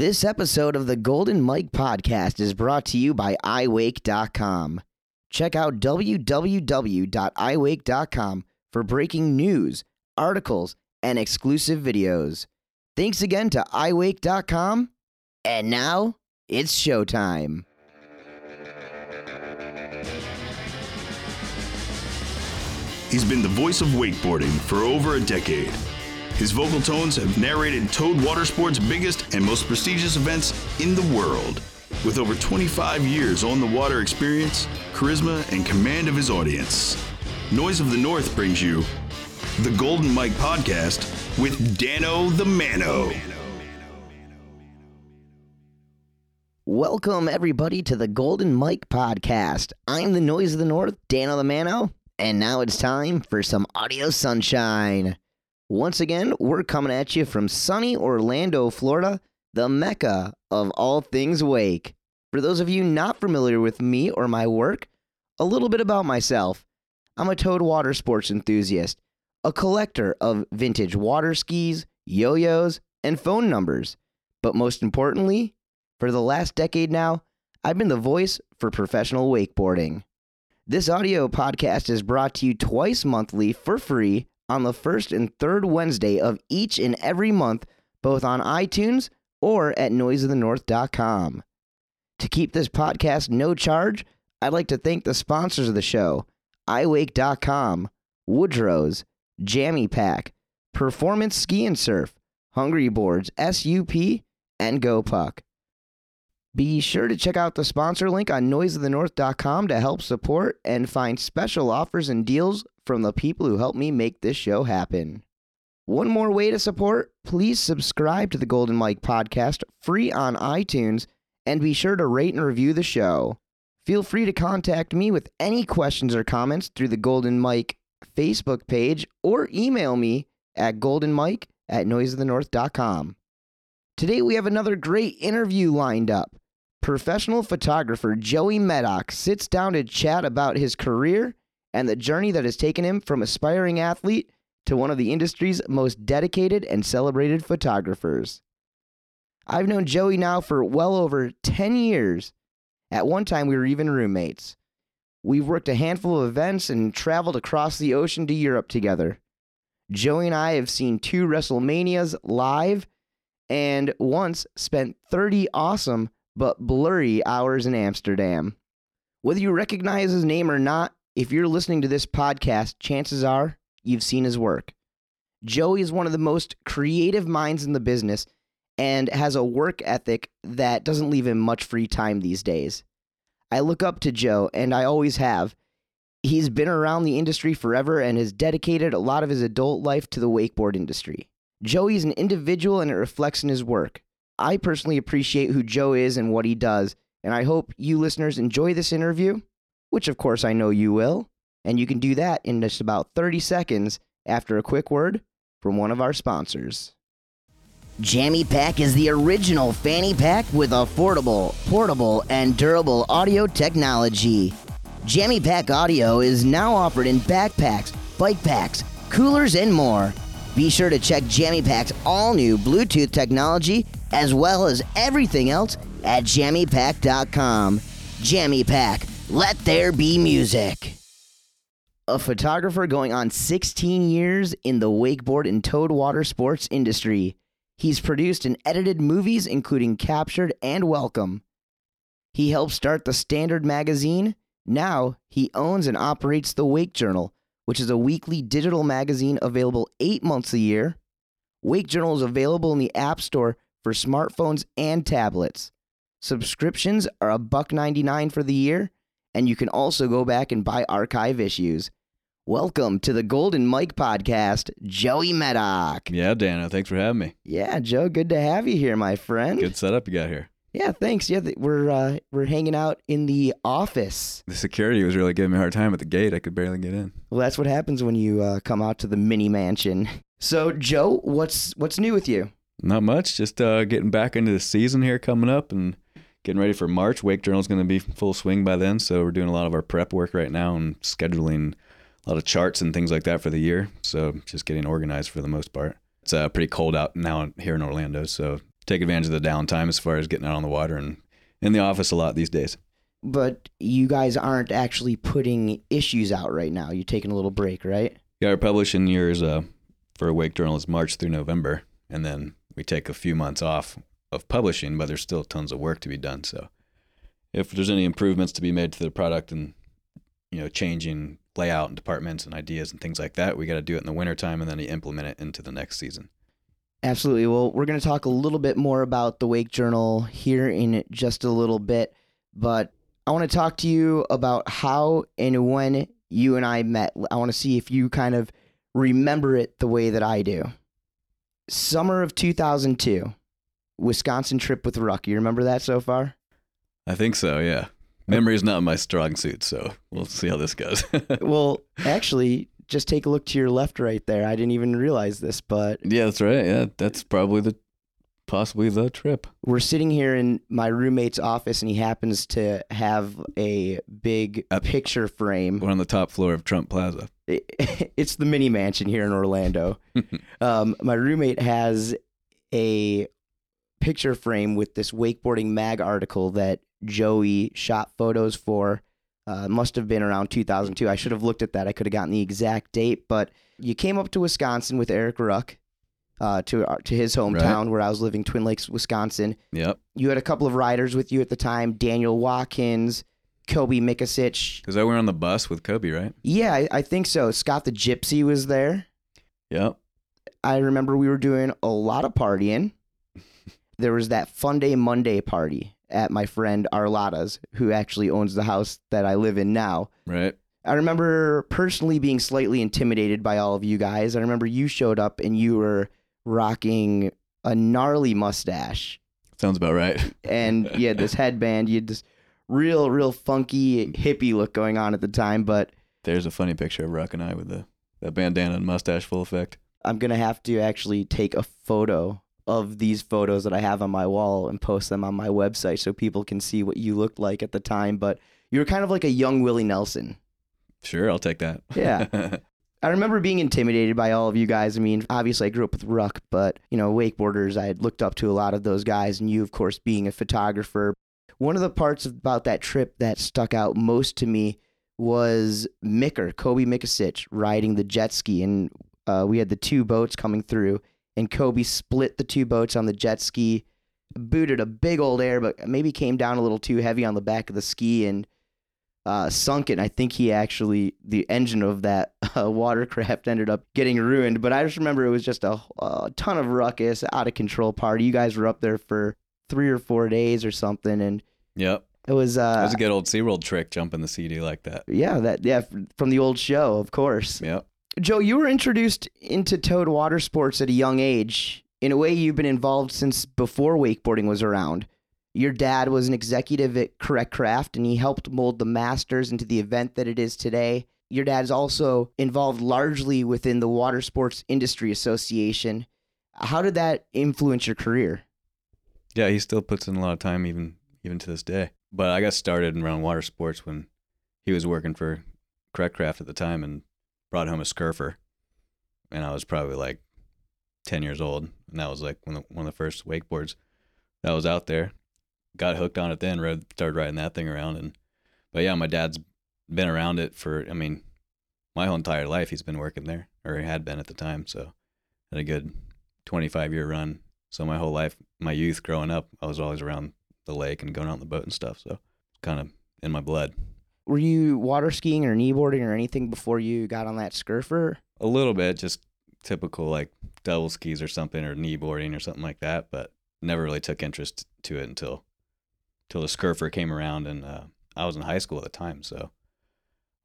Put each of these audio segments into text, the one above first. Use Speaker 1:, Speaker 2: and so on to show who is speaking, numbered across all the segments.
Speaker 1: This episode of the Golden Mike podcast is brought to you by iWake.com. Check out www.iwake.com for breaking news, articles, and exclusive videos. Thanks again to iWake.com. And now it's showtime.
Speaker 2: He's been the voice of wakeboarding for over a decade. His vocal tones have narrated Towed Water Sport's biggest and most prestigious events in the world. With over 25 years on the water experience, charisma, and command of his audience, Noise of the North brings you the Golden Mike Podcast with Dano the Mano.
Speaker 1: Welcome, everybody, to the Golden Mike podcast. I'm the Noise of the North, Dano the Mano, and now it's time for some audio sunshine. Once again, we're coming at you from sunny Orlando, Florida, the mecca of all things wake. For those of you not familiar with me or my work, a little bit about myself. I'm a Towed water sports enthusiast, a collector of vintage water skis, yo yo's, and phone numbers. But most importantly, for the last decade now, I've been the voice for professional wakeboarding. This audio podcast is brought to you twice monthly for free on the first and third Wednesday of each and every month, both on iTunes or at noiseofthenorth.com. To keep this podcast no charge, I'd like to thank the sponsors of the show iWake.com, Woodrow's, Jammy Pack, Performance Ski and Surf, Hungry Boards, SUP, and GoPuck. Be sure to check out the sponsor link on noiseofthenorth.com to help support and find special offers and deals from the people who help me make this show happen. One more way to support, please subscribe to the Golden Mike podcast free on iTunes and be sure to rate and review the show. Feel free to contact me with any questions or comments through the Golden Mike Facebook page or email me at goldenmike at noiseofthenorth.com. Today we have another great interview lined up. Professional photographer Joey Meddock sits down to chat about his career and the journey that has taken him from aspiring athlete to one of the industry's most dedicated and celebrated photographers. I've known Joey now for well over 10 years. At one time, we were even roommates. We've worked a handful of events and traveled across the ocean to Europe together. Joey and I have seen two WrestleManias live and once spent 30 awesome but blurry hours in Amsterdam. Whether you recognize his name or not, if you're listening to this podcast, chances are you've seen his work. Joey is one of the most creative minds in the business and has a work ethic that doesn't leave him much free time these days. I look up to Joe, and I always have. He's been around the industry forever and has dedicated a lot of his adult life to the wakeboard industry. Joey is an individual and it reflects in his work. I personally appreciate who Joe is and what he does, and I hope you listeners enjoy this interview, which of course I know you will, and you can do that in just about 30 seconds after a quick word from one of our sponsors. Jammy Pack is the original fanny pack with affordable, portable, and durable audio technology. Jammy Pack Audio is now offered in backpacks, bike packs, coolers, and more. Be sure to check Jammy Pack's all new Bluetooth technology as well as everything else at jammypack.com. Jammy Pack, let there be music. A photographer going on 16 years in the wakeboard and towed water sports industry. He's produced and edited movies including Captured and Welcome. He helped start the Standard magazine. Now he owns and operates the Wake Journal, which is a weekly digital magazine available eight months a year. Wake Journal is available in the App Store for smartphones and tablets. Subscriptions are a buck 99 for the year, and you can also go back and buy archive issues. Welcome to the Golden Mike podcast, Joey Meddock.
Speaker 3: Yeah, Dano, thanks for having me.
Speaker 1: Yeah, Joe, good to have you here, my friend.
Speaker 3: Good setup you got here.
Speaker 1: Yeah, thanks. Yeah, th- we're uh, we're hanging out in the office.
Speaker 3: The security was really giving me a hard time at the gate. I could barely get in.
Speaker 1: Well, that's what happens when you uh, come out to the mini mansion. So, Joe, what's what's new with you?
Speaker 3: Not much. Just uh, getting back into the season here coming up and getting ready for March. Wake Journal is going to be full swing by then, so we're doing a lot of our prep work right now and scheduling a lot of charts and things like that for the year. So just getting organized for the most part. It's uh, pretty cold out now here in Orlando, so take advantage of the downtime as far as getting out on the water and in the office a lot these days.
Speaker 1: But you guys aren't actually putting issues out right now. You're taking a little break, right?
Speaker 3: Yeah, our publishing years uh, for Wake Journal is March through November, and then we take a few months off of publishing, but there's still tons of work to be done. So if there's any improvements to be made to the product and you know changing layout and departments and ideas and things like that, we got to do it in the wintertime and then implement it into the next season.
Speaker 1: Absolutely. Well, we're going to talk a little bit more about the Wake Journal here in just a little bit, but I want to talk to you about how and when you and I met. I want to see if you kind of remember it the way that I do. Summer of 2002, Wisconsin trip with Ruck. You remember that so far?
Speaker 3: I think so, yeah. Memory's not my strong suit, so we'll see how this goes.
Speaker 1: well, actually, just take a look to your left right there. I didn't even realize this, but
Speaker 3: yeah, that's right. Yeah, that's probably the possibly the trip.
Speaker 1: We're sitting here in my roommate's office, and he happens to have a big
Speaker 3: Up-
Speaker 1: picture frame.
Speaker 3: We're on the top floor of Trump Plaza.
Speaker 1: It's the mini mansion here in Orlando. um, my roommate has a picture frame with this wakeboarding mag article that Joey shot photos for. Uh, must have been around 2002. I should have looked at that. I could have gotten the exact date. But you came up to Wisconsin with Eric Ruck uh, to uh, to his hometown where I was living, Twin Lakes, Wisconsin.
Speaker 3: Yep.
Speaker 1: You had a couple of riders with you at the time: Daniel Watkins, Cobe Mikacich.
Speaker 3: Because I were on the bus with Cobe, right?
Speaker 1: Yeah, I, I think so. Scott the Gypsy was there.
Speaker 3: Yep.
Speaker 1: I remember we were doing a lot of partying. There was that Fun Day Monday party at my friend Arlada's, who actually owns the house that I live in now.
Speaker 3: Right.
Speaker 1: I remember personally being slightly intimidated by all of you guys. I remember you showed up and you were rocking a gnarly mustache
Speaker 3: Sounds about right.
Speaker 1: and you had this headband. You had this real, real funky hippie look going on at the time. But
Speaker 3: There's a funny picture of Rock and I with the that bandana and mustache full effect.
Speaker 1: I'm gonna have to actually take a photo of these photos that I have on my wall and post them on my website so people can see what you looked like at the time. But you were kind of like a young Willie Nelson.
Speaker 3: Sure, I'll take that.
Speaker 1: Yeah. I remember being intimidated by all of you guys. I mean, obviously I grew up with Ruck, but you know, wakeboarders, I had looked up to a lot of those guys, and you, of course, being a photographer. One of the parts about that trip that stuck out most to me was Micker, Cobe Mikacich, riding the jet ski, and uh, we had the two boats coming through, and Cobe split the two boats on the jet ski, booted a big old air, but maybe came down a little too heavy on the back of the ski and uh, sunk it. And I think he actually, the engine of that uh, watercraft ended up getting ruined. But I just remember it was just a, a ton of ruckus, out of control party. You guys were up there for three or four days or something, and
Speaker 3: yep.
Speaker 1: it was uh,
Speaker 3: That was a good old SeaWorld trick jumping the CD like that.
Speaker 1: yeah, that yeah from the old show, of course.
Speaker 3: Yep.
Speaker 1: Joe, you were introduced into towed water sports at a young age. In a way, you've been involved since before wakeboarding was around. Your dad was an executive at Correct Craft, and he helped mold the Masters into the event that it is today. Your dad's also involved largely within the Water Sports Industry Association. How did that influence your career?
Speaker 3: Yeah, he still puts in a lot of time even even to this day. But I got started around water sports when he was working for Correct Craft at the time and brought home a Skurfer. And I was probably like 10 years old. And that was like one of the, one of the first wakeboards that was out there. Got hooked on it then, rode, started riding that thing around. And But yeah, my dad's been around it for, I mean, my whole entire life he's been working there, or he had been at the time. So had a good 25 year run. So my whole life, my youth growing up, I was always around the lake and going out on the boat and stuff. So kind of in my blood.
Speaker 1: Were you water skiing or kneeboarding or anything before you got on that Skurfer?
Speaker 3: A little bit, just typical like double skis or something or kneeboarding or something like that, but never really took interest to it until until the Skurfer came around and uh, I was in high school at the time, so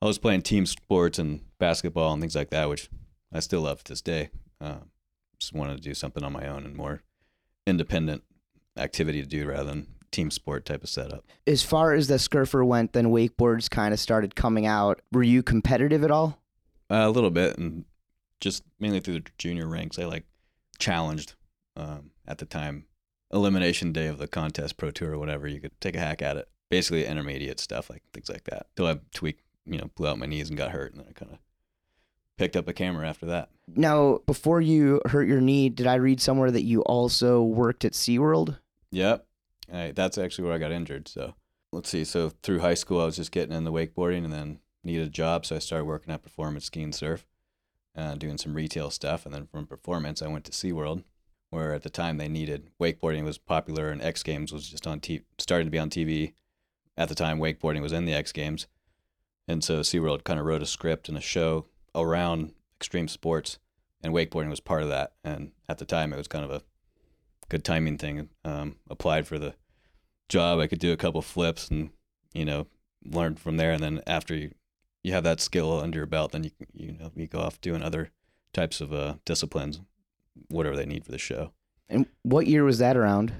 Speaker 3: I was playing team sports and basketball and things like that, which I still love to this day. Uh, just wanted to do something on my own and more independent activity to do rather than team sport type of setup.
Speaker 1: As far as the Skurfer went, then wakeboards kind of started coming out. Were you competitive at all?
Speaker 3: Uh, a little bit, and just mainly through the junior ranks, I like challenged um, at the time. Elimination day of the contest, pro tour, or whatever, you could take a hack at it. Basically, intermediate stuff, like things like that. Till I tweaked, you know, blew out my knees and got hurt, and then I kind of picked up a camera after that.
Speaker 1: Now, before you hurt your knee, did I read somewhere that you also worked at SeaWorld?
Speaker 3: Yep. I, that's actually where I got injured. So let's see. So through high school, I was just getting into wakeboarding and then needed a job. So I started working at Performance Ski and Surf, uh, doing some retail stuff. And then from Performance, I went to SeaWorld, where at the time they needed wakeboarding was popular and X Games was just on t- starting to be on TV. At the time, wakeboarding was in the X Games. And so SeaWorld kind of wrote a script and a show around extreme sports, and wakeboarding was part of that. And at the time, it was kind of a good timing thing. Um, applied for the job, I could do a couple flips and you know learn from there. And then after you you have that skill under your belt, then you you know you go off doing other types of uh, disciplines, whatever they need for the show.
Speaker 1: And what year was that around?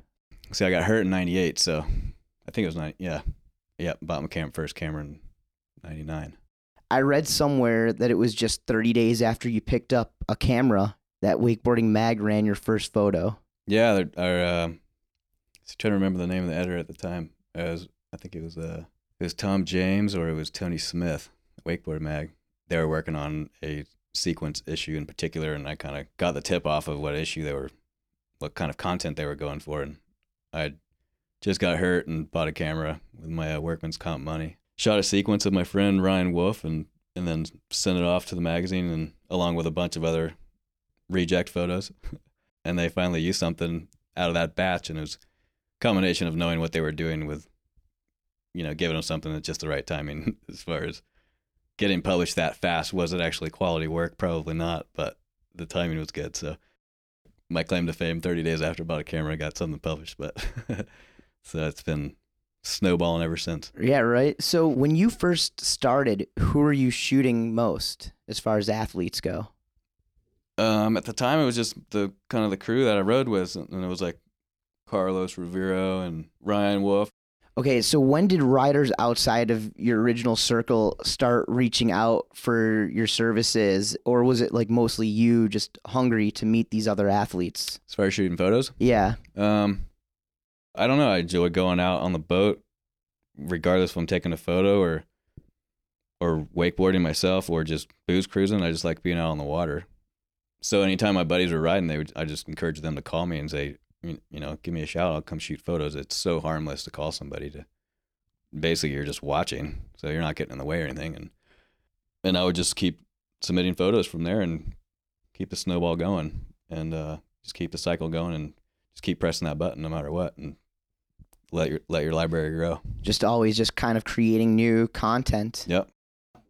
Speaker 3: See, I got hurt in '98, so I think it was nine. Yeah, yeah. Bought my cam first camera in '99.
Speaker 1: I read somewhere that it was just 30 days after you picked up a camera that Wakeboarding Mag ran your first photo.
Speaker 3: Yeah, they're, uh, I'm trying to remember the name of the editor at the time. It was, I think it was uh, it was Tom James or it was Tony Smith, Wakeboard Mag. They were working on a sequence issue in particular, and I kind of got the tip off of what issue they were, what kind of content they were going for, and I just got hurt and bought a camera with my uh, workman's comp money. Shot a sequence of my friend Ryan Wolf, and and then sent it off to the magazine, and along with a bunch of other reject photos. and they finally used something out of that batch and it was a combination of knowing what they were doing with you know giving them something at just the right timing as far as getting published that fast was it actually quality work probably not but the timing was good so my claim to fame 30 days after I bought a camera I got something published but so it's been snowballing ever since
Speaker 1: Yeah, right. So when you first started, who were you shooting most as far as athletes go?
Speaker 3: Um, at the time, it was just the kind of the crew that I rode with, and it was like Carlos Rivero and Ryan Wolf.
Speaker 1: Okay, so when did riders outside of your original circle start reaching out for your services, or was it like mostly you just hungry to meet these other athletes?
Speaker 3: As far as shooting photos,
Speaker 1: Yeah,
Speaker 3: um, I don't know. I enjoy going out on the boat, regardless if I'm taking a photo or or wakeboarding myself or just booze cruising. I just like being out on the water. So anytime my buddies were riding, they would I just encourage them to call me and say, you know, give me a shout. I'll come shoot photos. It's so harmless to call somebody to. Basically, you're just watching, so you're not getting in the way or anything, and and I would just keep submitting photos from there and keep the snowball going and uh, just keep the cycle going and just keep pressing that button no matter what and let your let your library grow.
Speaker 1: just always just kind of creating new content.
Speaker 3: Yep.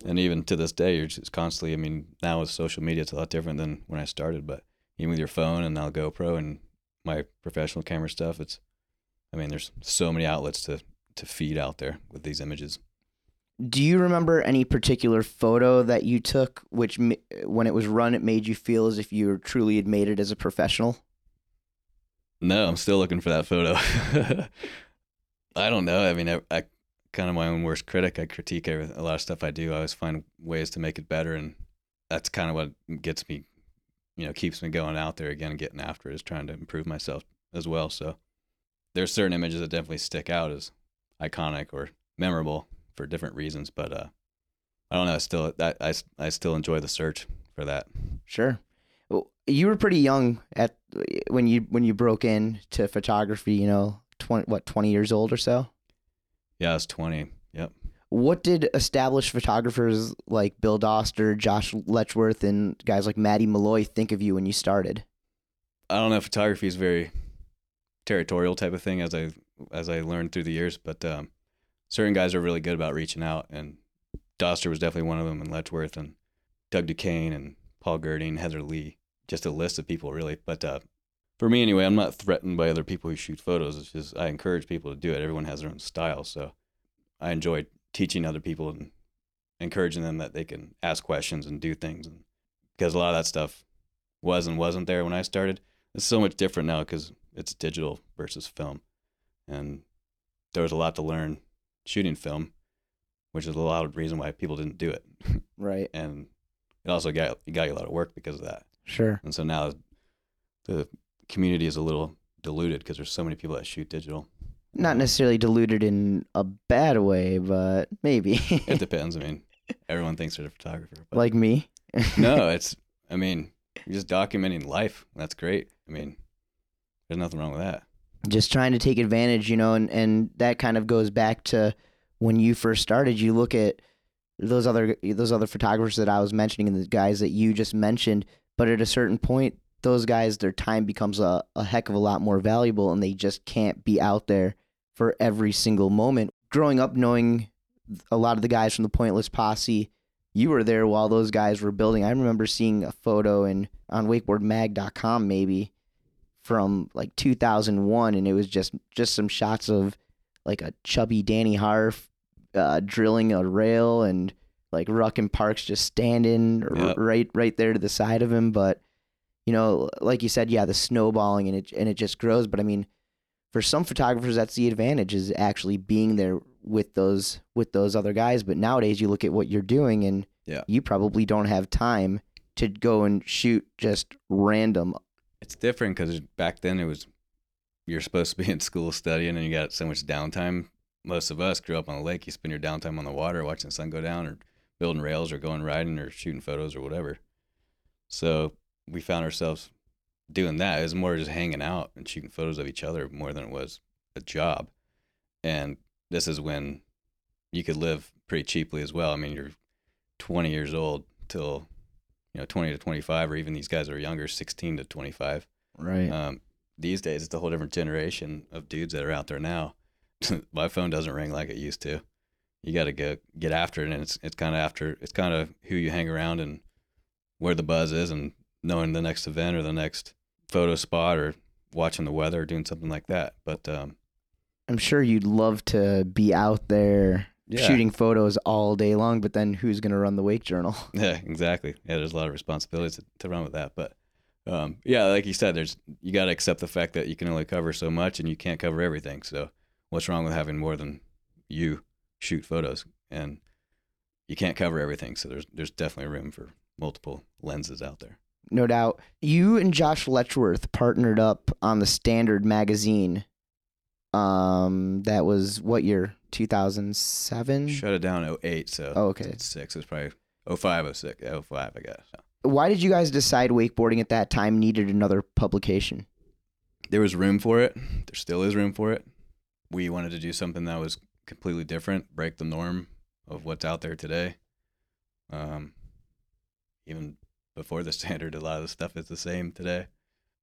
Speaker 3: And even to this day, you're just constantly. I mean, now with social media, it's a lot different than when I started. But even with your phone and now GoPro and my professional camera stuff, it's. I mean, there's so many outlets to to feed out there with these images.
Speaker 1: Do you remember any particular photo that you took, which when it was run, it made you feel as if you truly had made it as a professional?
Speaker 3: No, I'm still looking for that photo. I don't know. I mean, I, I kind of my own worst critic. I critique every, a lot of stuff I do. I always find ways to make it better, and that's kind of what gets me, you know, keeps me going out there again and getting after it is trying to improve myself as well. So there's certain images that definitely stick out as iconic or memorable for different reasons, but uh, I don't know. I still, I, I, I still enjoy the search for that.
Speaker 1: Sure. Well, You were pretty young at when you when you broke in to photography. You know, twenty what twenty years old or so.
Speaker 3: Yeah, I was 20. Yep.
Speaker 1: What did established photographers like Bill Doster, Josh Letchworth, and guys like Maddie Malloy think of you when you started?
Speaker 3: I don't know. Photography is very territorial type of thing, as I as I learned through the years. But um, certain guys are really good about reaching out, and Doster was definitely one of them, and Letchworth, and Doug Duquesne, and Paul Girding, Heather Lee. Just a list of people, really. But uh, for me, anyway, I'm not threatened by other people who shoot photos. It's just I encourage people to do it. Everyone has their own style, so I enjoy teaching other people and encouraging them that they can ask questions and do things, and because a lot of that stuff was and wasn't there when I started. It's so much different now because it's digital versus film, and there was a lot to learn shooting film, which is a lot of reason why people didn't do it,
Speaker 1: Right.
Speaker 3: and it also got it got you a lot of work because of that.
Speaker 1: Sure.
Speaker 3: And so now the community is a little diluted because there's so many people that shoot digital.
Speaker 1: Not necessarily diluted in a bad way, but maybe.
Speaker 3: It depends. I mean, everyone thinks they're a photographer. But
Speaker 1: like me.
Speaker 3: no, it's. I mean, you're just documenting life. That's great. I mean, there's nothing wrong with that.
Speaker 1: just trying to take advantage, you know, and, and that kind of goes back to when you first started. You look at those other those other photographers that I was mentioning and the guys that you just mentioned, but at a certain point, those guys their time becomes a, a heck of a lot more valuable and they just can't be out there for every single moment. Growing up knowing a lot of the guys from the Pointless Posse, you were there while those guys were building. I remember seeing a photo in on wakeboardmag.com maybe from like 2001 and it was just just some shots of like a chubby Danny Harf uh, drilling a rail and like Ruck and Parks just standing r- right right there to the side of him but you know like you said yeah the snowballing and it and it just grows but I mean for some photographers that's the advantage is actually being there with those with those other guys but nowadays you look at what you're doing and
Speaker 3: Yeah.
Speaker 1: you probably don't have time to go and shoot just random
Speaker 3: It's different because back then it was you're supposed to be in school studying and you got so much downtime. Most of us grew up on the lake. You spend your downtime on the water, watching the sun go down, or building rails, or going riding, or shooting photos, or whatever. So we found ourselves doing that. It was more just hanging out and shooting photos of each other more than it was a job. And this is when you could live pretty cheaply as well. I mean, you're 20 years old till you know 20 to 25, or even these guys are younger, 16 to 25.
Speaker 1: right
Speaker 3: Um, these days, it's a whole different generation of dudes that are out there now. My phone doesn't ring like it used to. You got to go get after it, and it's it's kind of after it's kind of who you hang around and where the buzz is, and knowing the next event or the next photo spot or watching the weather or doing something like that. But um,
Speaker 1: I'm sure you'd love to be out there
Speaker 3: Yeah.
Speaker 1: shooting photos all day long, but then who's going to run the wake journal?
Speaker 3: Yeah, exactly. Yeah, there's a lot of responsibilities to, to run with that, but um, yeah, like you said, there's you got to accept the fact that you can only cover so much and you can't cover everything. So, what's wrong with having more than you shoot photos? And you can't cover everything, so there's there's definitely room for multiple lenses out there.
Speaker 1: No doubt. You and Josh Letchworth partnered up on the Standard magazine. Um, that was what year? 2007.
Speaker 3: Shut it down in 08, so
Speaker 1: Oh, okay.
Speaker 3: it's six. It's probably 05, 06, 05, I guess.
Speaker 1: Why did you guys decide wakeboarding at that time needed another publication?
Speaker 3: there was room for it. There still is room for it. We wanted to do something that was completely different, break the norm of what's out there today. Um, even before the standard, a lot of the stuff is the same today,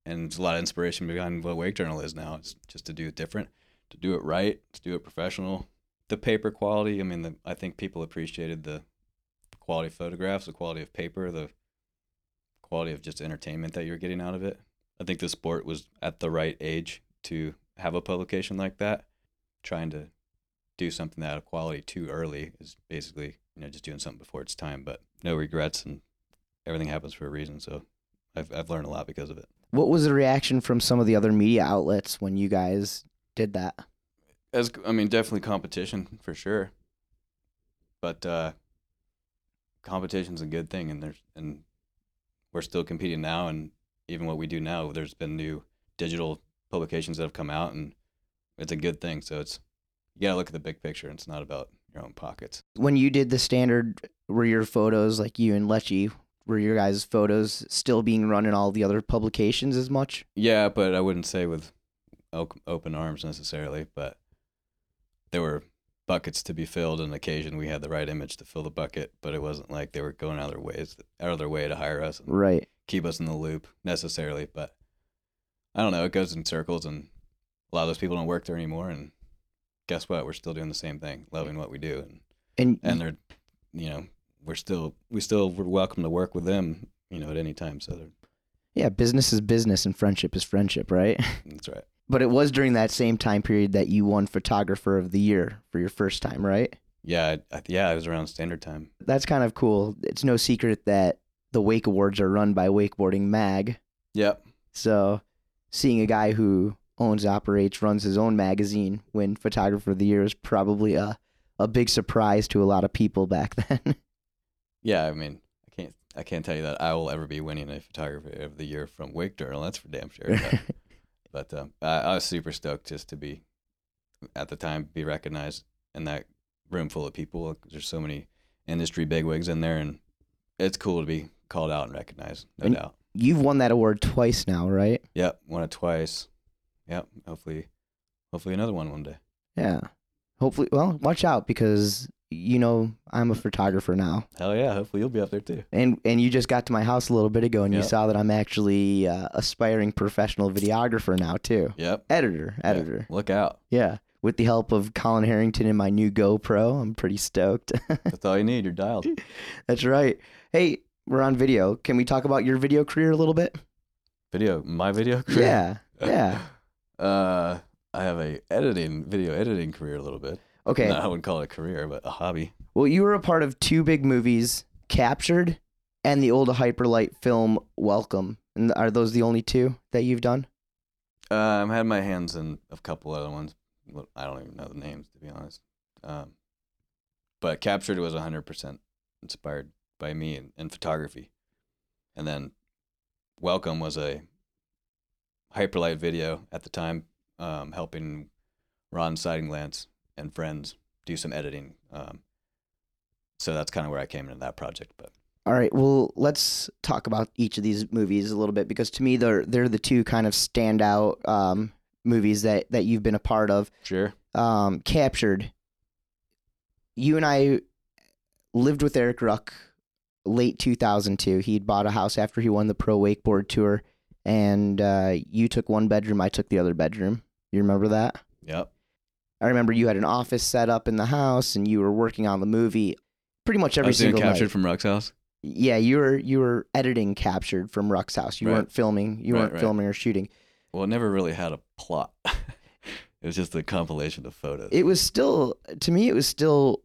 Speaker 3: and there's a lot of inspiration behind what Wake Journal is now. It's just to do it different, to do it right, to do it professional. The paper quality. I mean, the, I think people appreciated the quality of photographs, the quality of paper, the quality of just entertainment that you're getting out of it. I think the sport was at the right age to have a publication like that. Trying to do something out of quality too early is basically, you know, just doing something before its time, but no regrets and everything happens for a reason. So I've, I've learned a lot because of it.
Speaker 1: What was the reaction from some of the other media outlets when you guys did that?
Speaker 3: As I mean, definitely competition for sure, but uh, competition's a good thing, and there's and we're still competing now, and even what we do now, there's been new digital publications that have come out, and it's a good thing. So it's you gotta look at the big picture, and it's not about your own pockets.
Speaker 1: When you did the Standard, were your photos like you and Lecce? Were your guys' photos still being run in all the other publications as much?
Speaker 3: Yeah, but I wouldn't say with open arms necessarily, but there were buckets to be filled, and occasion we had the right image to fill the bucket, but it wasn't like they were going out of their ways, out of their way to hire us and
Speaker 1: Right.
Speaker 3: keep us in the loop necessarily. But I don't know, it goes in circles, and a lot of those people don't work there anymore. And guess what? We're still doing the same thing, loving what we do, and
Speaker 1: And
Speaker 3: and they're, you know, we're still we still we're welcome to work with them, you know, at any time. So they're,
Speaker 1: yeah, business is business and friendship is friendship, right?
Speaker 3: that's right.
Speaker 1: But it was during that same time period that you won photographer of the year for your first time, right?
Speaker 3: Yeah, I, I, yeah, it was around standard time.
Speaker 1: That's kind of cool. It's no secret that the Wake Awards are run by Wakeboarding Mag.
Speaker 3: Yep.
Speaker 1: So seeing a guy who owns, operates, runs his own magazine win photographer of the year is probably a, a big surprise to a lot of people back then.
Speaker 3: Yeah, I mean, I can't I can't tell you that I will ever be winning a photographer of the year from Wake Journal. That's for damn sure. But, but um, I, I was super stoked just to be at the time be recognized in that room full of people. There's so many industry bigwigs in there, and it's cool to be called out and recognized, no
Speaker 1: And-
Speaker 3: doubt.
Speaker 1: You've won that award twice now, right?
Speaker 3: Yep, won it twice. Yep, hopefully, hopefully another one one day.
Speaker 1: Yeah. Hopefully, well, watch out because you know I'm a photographer now,
Speaker 3: Hell yeah, hopefully you'll be up there too.
Speaker 1: and and you just got to my house a little bit ago, and you saw that I'm actually uh, aspiring professional videographer now too.
Speaker 3: Yep,
Speaker 1: Editor,
Speaker 3: Yeah,
Speaker 1: editor.
Speaker 3: look out.
Speaker 1: Yeah. With the help of Colin Harrington and my new GoPro, I'm pretty stoked.
Speaker 3: That's all you need. You're dialed.
Speaker 1: That's right. Hey, we're on video. Can we talk about your video career a little bit?
Speaker 3: Video, my video career.
Speaker 1: Yeah. Yeah.
Speaker 3: Uh, I have a editing, video editing career a little bit.
Speaker 1: Okay.
Speaker 3: No, I wouldn't call it a career, but a hobby.
Speaker 1: Well, you were a part of two big movies, Captured and the old Hyperlight film Welcome. And are those the only two that you've done?
Speaker 3: Uh, I've had my hands in a couple other ones. I don't even know the names to be honest. Um, but Captured was 100% inspired by me and, and photography. And then Welcome was a hyperlight video at the time, um, helping Ron Seidenglanz and friends do some editing. Um, so that's kind of where I came into that project. But
Speaker 1: All right. Well, let's talk about each of these movies a little bit because to me they're they're the two kind of standout um, movies that that you've been a part of.
Speaker 3: sure.
Speaker 1: um, captured. You and I lived with Eric Ruck late 2002. He'd bought a house after he won the pro wakeboard tour, and uh, you took one bedroom, I took the other bedroom. You remember that?
Speaker 3: Yep.
Speaker 1: I remember you had an office set up in the house, and you were working on the movie pretty much every
Speaker 3: I was doing
Speaker 1: single
Speaker 3: Captured
Speaker 1: night.
Speaker 3: from Ruck's house.
Speaker 1: yeah, you were you were editing captured from Ruck's house. You
Speaker 3: Right.
Speaker 1: weren't filming. You
Speaker 3: Right,
Speaker 1: weren't
Speaker 3: right.
Speaker 1: filming or shooting.
Speaker 3: Well, it never really had a plot. it was just a compilation of photos.
Speaker 1: it was still to me it was still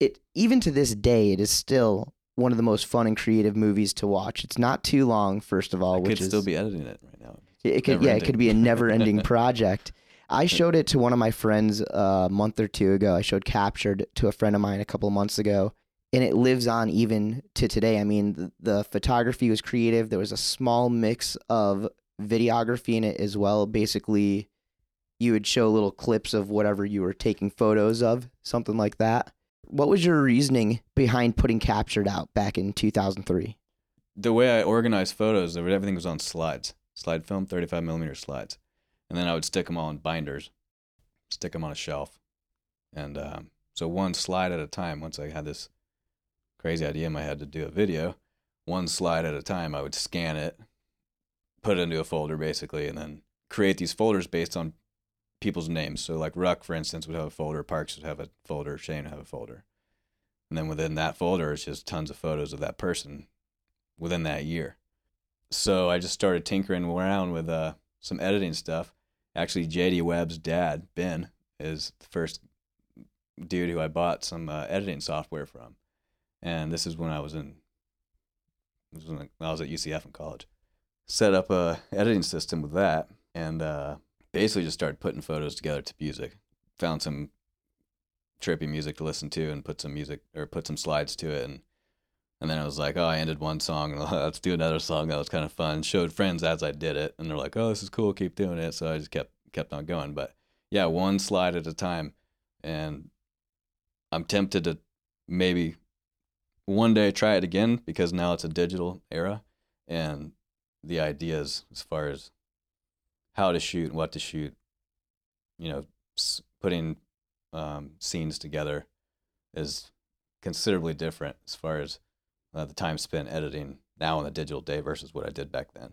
Speaker 1: it even to this day it is still one of the most fun and creative movies to watch it's not too long first of all
Speaker 3: I
Speaker 1: which
Speaker 3: could
Speaker 1: is
Speaker 3: still be editing it right now.
Speaker 1: it could yeah it could be a never ending project i showed it to one of my friends uh, a month or two ago. I showed captured to a friend of mine a couple months ago and it lives on even to today. I mean the, the photography was creative. There was a small mix of videography in it as well. Basically you would show little clips of whatever you were taking photos of something like that. What was your reasoning behind putting captured out back in 2003
Speaker 3: The way I organized photos, everything was on slides, slide film, 35 millimeter slides. And then I would stick them all in binders, stick them on a shelf. And um, so one slide at a time, once I had this crazy idea in my head to do a video, one slide at a time, I would scan it, put it into a folder basically, and then create these folders based on people's names. So like Ruck, for instance, would have a folder, Parks would have a folder, Shane would have a folder. And then within that folder, it's just tons of photos of that person within that year. So I just started tinkering around with uh, some editing stuff. Actually, JD Webb's dad, Ben, is the first dude who I bought some uh, editing software from. And this is when I was in, this was when I was at UCF in college. Set up a editing system with that, and uh, basically just started putting photos together to music. Found some trippy music to listen to, and put some music or put some slides to it, and and then I was like, oh, I ended one song, let's do another song. That was kind of fun. Showed friends as I did it, and they're like, oh, this is cool. Keep doing it. So I just kept kept on going. But yeah, one slide at a time, and I'm tempted to maybe one day try it again because now it's a digital era, and the ideas as far as how to shoot and what to shoot, you know, putting um, scenes together is considerably different as far as uh, the time spent editing now in the digital day versus what I did back then.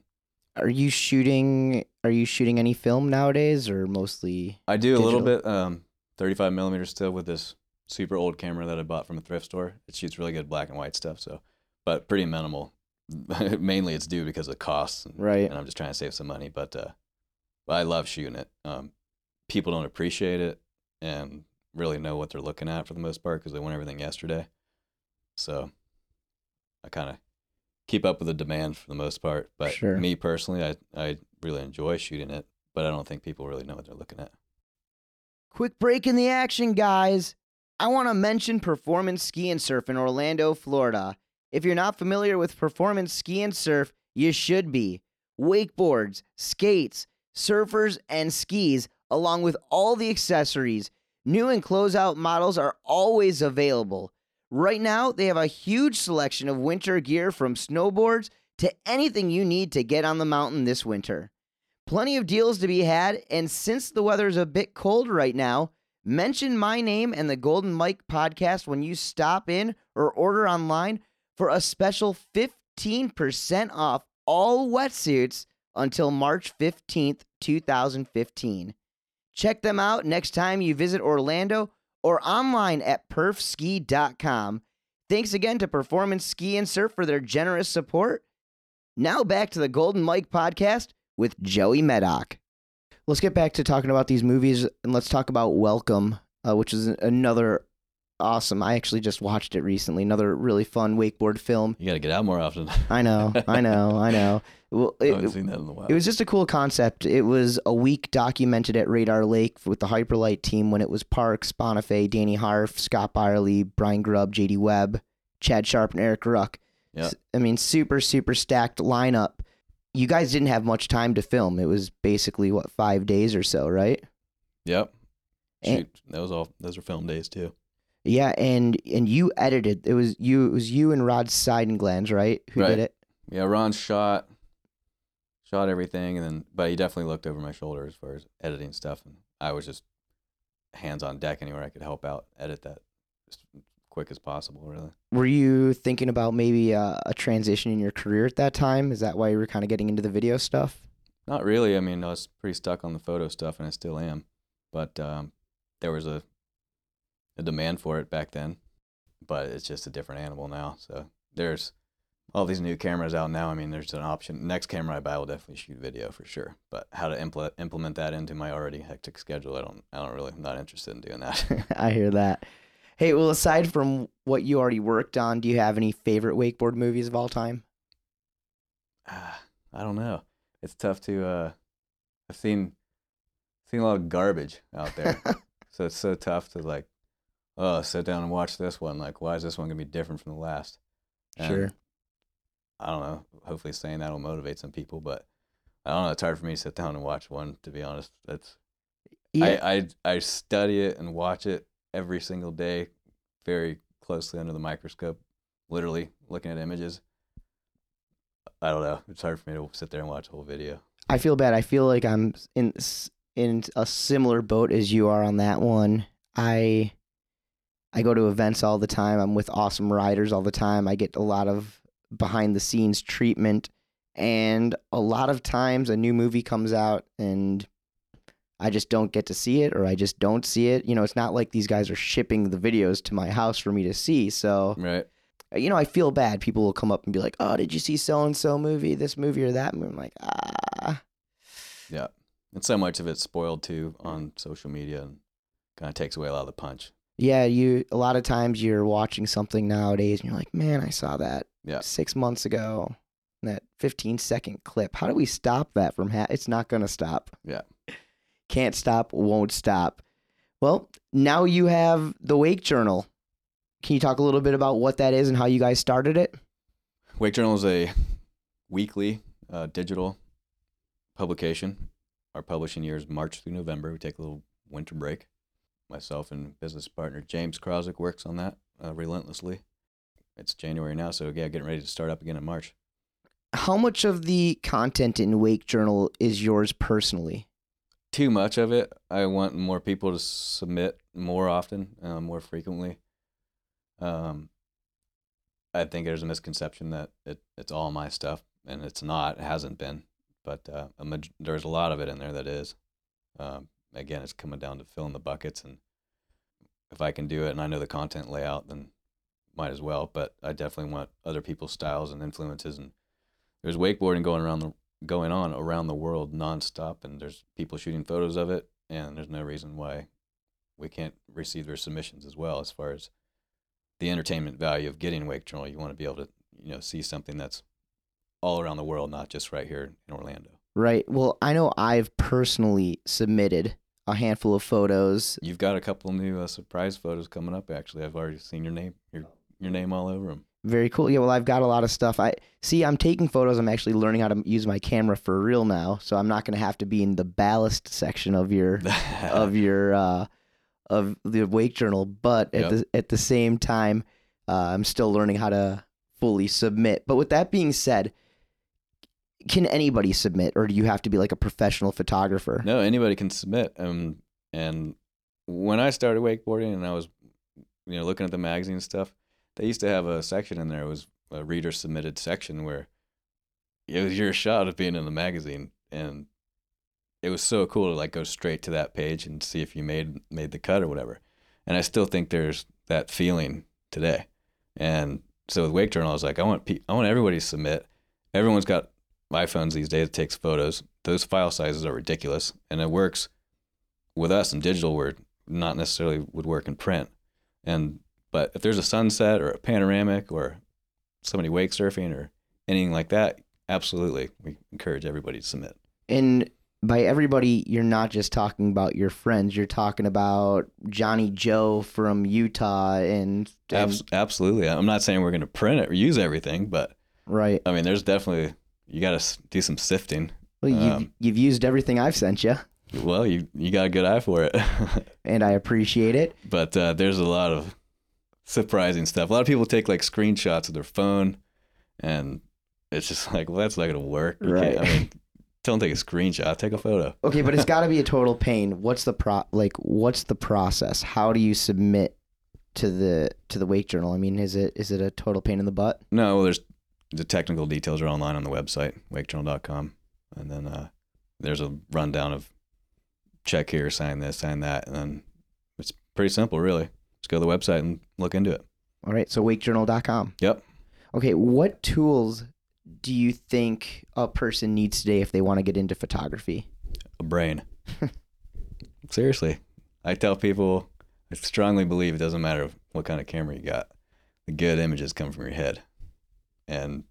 Speaker 1: are you shooting are you shooting any film nowadays or mostly
Speaker 3: I do a little bit, um, 35 millimeter still with this super old camera that I bought from a thrift store. It shoots really good black and white stuff, so but pretty minimal. Mainly, it's due because of costs, and,
Speaker 1: right
Speaker 3: and I'm just trying to save some money. But uh, but I love shooting it. Um, people don't appreciate it and really know what they're looking at for the most part because they want everything yesterday. So I kind of keep up with the demand for the most part. But
Speaker 1: Sure.
Speaker 3: me personally, I I really enjoy shooting it, but I don't think people really know what they're looking at.
Speaker 1: Quick break in the action, guys. I want to mention Performance Ski and Surf in Orlando, Florida. If you're not familiar with Performance Ski and Surf, you should be. Wakeboards, skates, surfers, and skis, along with all the accessories. New and closeout models are always available. Right now, they have a huge selection of winter gear from snowboards to anything you need to get on the mountain this winter. Plenty of deals to be had, and since the weather is a bit cold right now, mention my name and the Golden Mike podcast when you stop in or order online for a special 15% off all wetsuits until March 15th, 2015. Check them out next time you visit Orlando or online at perfski.com. Thanks again to Performance Ski and Surf for their generous support. Now back to the Golden Mike podcast with Joey Meddock. Let's get back to talking about these movies and let's talk about Welcome, uh, which is another awesome. I actually just watched it recently. Another really fun wakeboard film.
Speaker 3: You got to get out more often.
Speaker 1: I know, I know, I know. Well,
Speaker 3: I
Speaker 1: it,
Speaker 3: haven't seen that in a while.
Speaker 1: it was just a cool concept. It was a week documented at Radar Lake with the Hyperlight team when it was Parks, Bonifay, Danny Harf, Scott Byerly, Brian Grubb, JD Webb, Chad Sharp, and Eric Ruck.
Speaker 3: Yeah.
Speaker 1: I mean, super, super stacked lineup. You guys didn't have much time to film. It was basically, what, five days or so, right?
Speaker 3: Yep.
Speaker 1: And-
Speaker 3: Shoot, that was all. Those were film days too.
Speaker 1: Yeah, and and you edited. It was you. It was you and Rod Seidenglanz, right? Who
Speaker 3: Right.
Speaker 1: did it?
Speaker 3: Yeah, Ron shot, shot everything, and then but he definitely looked over my shoulder as far as editing stuff, and I was just hands on deck anywhere I could help out, edit that as quick as possible. Really.
Speaker 1: Were you thinking about maybe a, a transition in your career at that time? Is that why you were kind of getting into the video stuff?
Speaker 3: Not really. I mean, I was pretty stuck on the photo stuff, and I still am. But um, there was a a demand for it back then, but it's just a different animal now. So there's all these new cameras out now. I mean, there's an option. Next camera I buy will definitely shoot video for sure. But how to implement implement that into my already hectic schedule, I don't. I don't really. I'm not interested in doing that.
Speaker 1: I hear that. Hey, well, aside from what you already worked on, do you have any favorite wakeboard movies of all time?
Speaker 3: Ah, I don't know. It's tough to. Uh, I've seen seen a lot of garbage out there, so it's so tough to like, oh, sit down and watch this one. Like, why is this one gonna be different from the last? And
Speaker 1: Sure.
Speaker 3: I don't know. Hopefully, saying that will motivate some people, but I don't know. It's hard for me to sit down and watch one. To be honest, that's
Speaker 1: Yeah,
Speaker 3: I, I I study it and watch it every single day, very closely under the microscope, literally looking at images. I don't know. It's hard for me to sit there and watch a whole video.
Speaker 1: I feel bad. I feel like I'm in in a similar boat as you are on that one. I I go to events all the time. I'm with awesome riders all the time. I get a lot of behind the scenes treatment and a lot of times a new movie comes out and I just don't get to see it or I just don't see it. You know, it's not like these guys are shipping the videos to my house for me to see. So,
Speaker 3: Right.
Speaker 1: you know, I feel bad. People will come up and be like, "Oh, did you see so and so movie, this movie or that movie?" I'm like, "Ah,
Speaker 3: Yeah. And so much of it's spoiled too on social media and kind of takes away a lot of the punch.
Speaker 1: Yeah." You a lot of times you're watching something nowadays and you're like, "Man, I saw that
Speaker 3: Yeah.
Speaker 1: six months ago." That 15 second clip. How do we stop that from? Ha- it's not gonna stop.
Speaker 3: Yeah.
Speaker 1: Can't stop. Won't stop. Well, now you have the Wake Journal. Can you talk a little bit about what that is and how you guys started it?
Speaker 3: Wake Journal is a weekly uh, digital publication. Our publishing year is March through November. We take a little winter break. Myself and business partner James Krosick works on that uh, relentlessly. It's January now, so yeah, getting ready to start up again in March.
Speaker 1: How much of the content in Wake Journal is yours personally?
Speaker 3: Too much of it. I want more people to submit more often, uh, more frequently. Um, I think there's a misconception that it, it's all my stuff, and it's not. It hasn't been, but uh, a there's a lot of it in there that is. Um, again, it's coming down to filling the buckets, and if I can do it, and I know the content layout, then might as well. But I definitely want other people's styles and influences, and there's wakeboarding going around the going on around the world nonstop, and there's people shooting photos of it, and there's no reason why we can't receive their submissions as well. As far as the entertainment value of getting Wake Journal, you want to be able to you know see something that's all around the world, not just right here in Orlando.
Speaker 1: Right. Well, I know I've personally submitted a handful of photos.
Speaker 3: You've got a couple new uh, surprise photos coming up. Actually, I've already seen your name your your name all over them.
Speaker 1: Very cool. Yeah, well, I've got a lot of stuff. I see. I'm taking photos. I'm actually learning how to use my camera for real now, so I'm not going to have to be in the ballast section of your of your uh, of the Wake Journal. But at
Speaker 3: Yep.
Speaker 1: the at the same time, Uh, I'm still learning how to fully submit. But with that being said, can anybody submit, or do you have to be like a professional photographer?
Speaker 3: No, anybody can submit. Um, and when I started wakeboarding and I was, you know, looking at the magazine stuff, they used to have a section in there. It was a reader submitted section where it was your shot of being in the magazine, and it was so cool to like go straight to that page and see if you made made the cut or whatever. And I still think there's that feeling today. And so with Wake Journal, I was like, I want pe- I want everybody to submit. Everyone's got iPhones these days. It takes photos. Those file sizes are ridiculous, and it works with us in digital where not necessarily would work in print. And but if there's a sunset or a panoramic or somebody wake surfing or anything like that, absolutely, we encourage everybody to submit.
Speaker 1: And by everybody, you're not just talking about your friends. You're talking about Johnny Joe from Utah and, and
Speaker 3: Abs- absolutely. I'm not saying we're going to print it or use everything, but
Speaker 1: right.
Speaker 3: I mean, there's definitely you got to do some sifting.
Speaker 1: Well, you've,
Speaker 3: Um,
Speaker 1: you've used everything I've sent you,
Speaker 3: Well, you you got a good eye for it,
Speaker 1: and I appreciate it.
Speaker 3: but uh, there's a lot of surprising stuff. A lot of people take like screenshots of their phone, and it's just like, well, that's not gonna work. You
Speaker 1: Right.
Speaker 3: I mean, don't take a screenshot. Take a photo.
Speaker 1: Okay, but it's got to be a total pain. What's the pro? Like, what's the process? How do you submit to the to the Wake Journal? I mean, is it is it a total pain in the butt?
Speaker 3: No, well, there's the technical details are online on the website wakejournal.com, and then uh, there's a rundown of check here, sign this, sign that, and then it's pretty simple, really. Just go to the website and look into it.
Speaker 1: All right, so wakejournal.com.
Speaker 3: Yep.
Speaker 1: Okay, what tools do you think a person needs today if they want to get into photography?
Speaker 3: a brain. Seriously, I tell people, I strongly believe it doesn't matter what kind of camera you got. The good images come from your head, and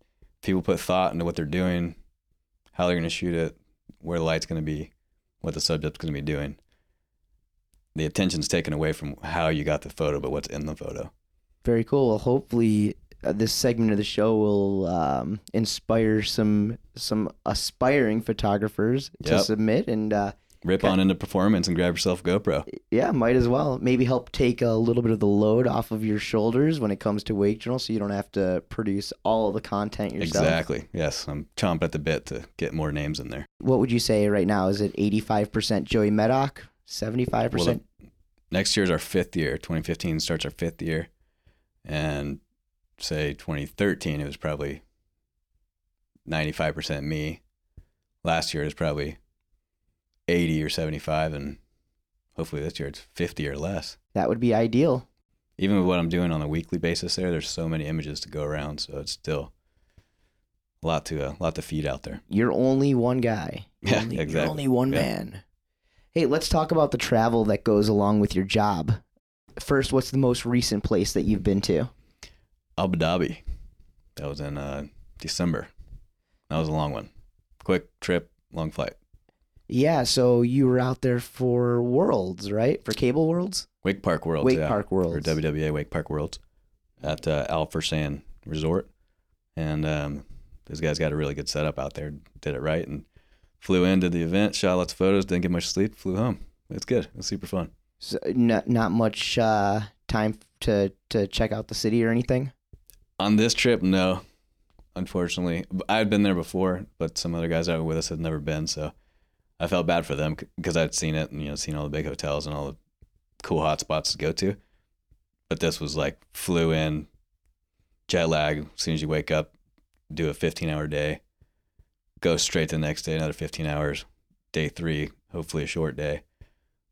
Speaker 3: people put thought into what they're doing, how they're going to shoot it, where the light's going to be, what the subject's going to be doing. The attention's taken away from how you got the photo, but what's in the photo.
Speaker 1: Very cool. Well, hopefully uh, this segment of the show will um, inspire some some aspiring photographers to
Speaker 3: Yep.
Speaker 1: submit, and uh,
Speaker 3: Rip
Speaker 1: Okay.
Speaker 3: on into performance and grab yourself a GoPro.
Speaker 1: yeah, might as well maybe help take a little bit of the load off of your shoulders when it comes to Wake Journal, so you don't have to produce all the content yourself.
Speaker 3: Exactly. Yes, I'm chomping at the bit to get more names in there.
Speaker 1: What would you say right now? Is it eighty five percent Joey Meddock, seventy five
Speaker 3: Well,
Speaker 1: percent?
Speaker 3: next year is our fifth year. 2015 starts our fifth year, and say 2013 it was probably 95% me. Last year is probably 80 or 75, and hopefully this year it's 50 or less.
Speaker 1: That would be ideal.
Speaker 3: Even with what I'm doing on a weekly basis, there there's so many images to go around, so it's still a lot to a lot to feed out there.
Speaker 1: You're only one guy. You're
Speaker 3: Yeah,
Speaker 1: only, You're only one
Speaker 3: Yeah.
Speaker 1: man. Hey, let's talk about the travel that goes along with your job. First, what's the most recent place that you've been to?
Speaker 3: Abu Dhabi. That was in uh, December. That was a long one. Quick trip, long flight.
Speaker 1: Yeah, so you were out there for Worlds, right? For Cable Worlds?
Speaker 3: Wake Park Worlds.
Speaker 1: Wake
Speaker 3: yeah.
Speaker 1: Park
Speaker 3: Or
Speaker 1: Worlds.
Speaker 3: WWA Wake Park Worlds at uh, Al Forsan Resort. And um, those guys got a really good setup out there. Did it right and flew into the event, shot lots of photos, didn't get much sleep, flew home. It's good. It's super fun.
Speaker 1: So not not much uh, time to to check out the city or anything.
Speaker 3: On this trip, no, unfortunately. I'd been there before, but some other guys out with us had never been, so I felt bad for them because I'd seen it and you know seen all the big hotels and all the cool hot spots to go to. But this was like flew in, jet lag. As soon as you wake up, do a 15 hour day, go straight to the next day, another 15 hours. Day three, hopefully a short day.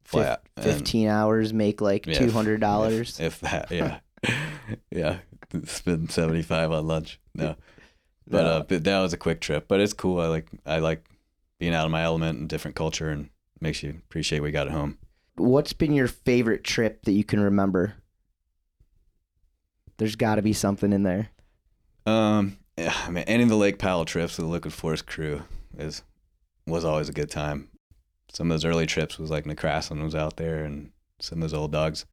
Speaker 1: Fif-
Speaker 3: out. and-
Speaker 1: Fifteen hours make like
Speaker 3: yeah,
Speaker 1: two hundred dollars.
Speaker 3: If, if that, yeah, yeah. Spend seventy five on lunch. No, but uh, but that was a quick trip. But it's cool. I like I like being out of my element and different culture, and makes you appreciate we got at home.
Speaker 1: What's been your favorite trip that you can remember? There's got to be something in there.
Speaker 3: Um, yeah, I mean, any of the Lake Powell trips with the Liquid Force crew is was always a good time. Some of those early trips was like McCraslin was out there, and some of those old dogs.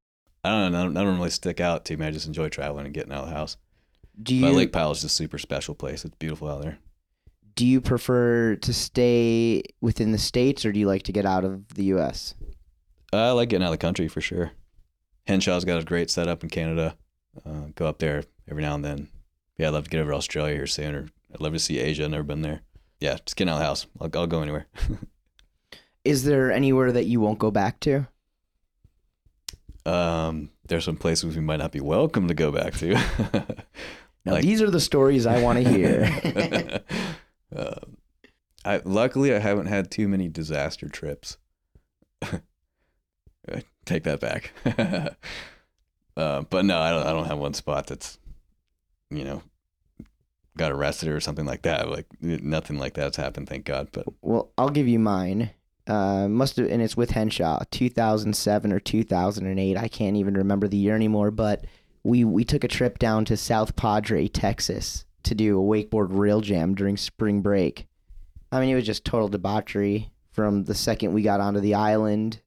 Speaker 3: I don't know. Of them really stick out to me. I just enjoy traveling and getting out of the house.
Speaker 1: Do
Speaker 3: But Lake Powell is just a super special place. It's beautiful out there.
Speaker 1: Do you prefer to stay within the states or do you like to get out of the U.S.?
Speaker 3: I like getting out of the country for sure. Henshaw's got a great setup in Canada. Uh, go up there every now and then. Yeah, I'd love to get over to Australia here soon, or I'd love to see Asia. I've never been there. Yeah, just getting out of the house. I'll, I'll go anywhere.
Speaker 1: Is there anywhere that you won't go back to?
Speaker 3: um, there's some places we might not be welcome to go back to.
Speaker 1: Now,
Speaker 3: Like-
Speaker 1: these are the stories I want to hear.
Speaker 3: uh, I luckily I haven't had too many disaster trips. Take that back. uh, but no, I don't. I don't have one spot that's, you know, got arrested or something like that. Like nothing like that's happened, thank God. But
Speaker 1: well, I'll give you mine. Uh, must have, and it's with Henshaw, 2007 or 2008. I can't even remember the year anymore. But we we took a trip down to South Padre, Texas, to do a wakeboard rail jam during spring break. I mean, it was just total debauchery from the second we got onto the island.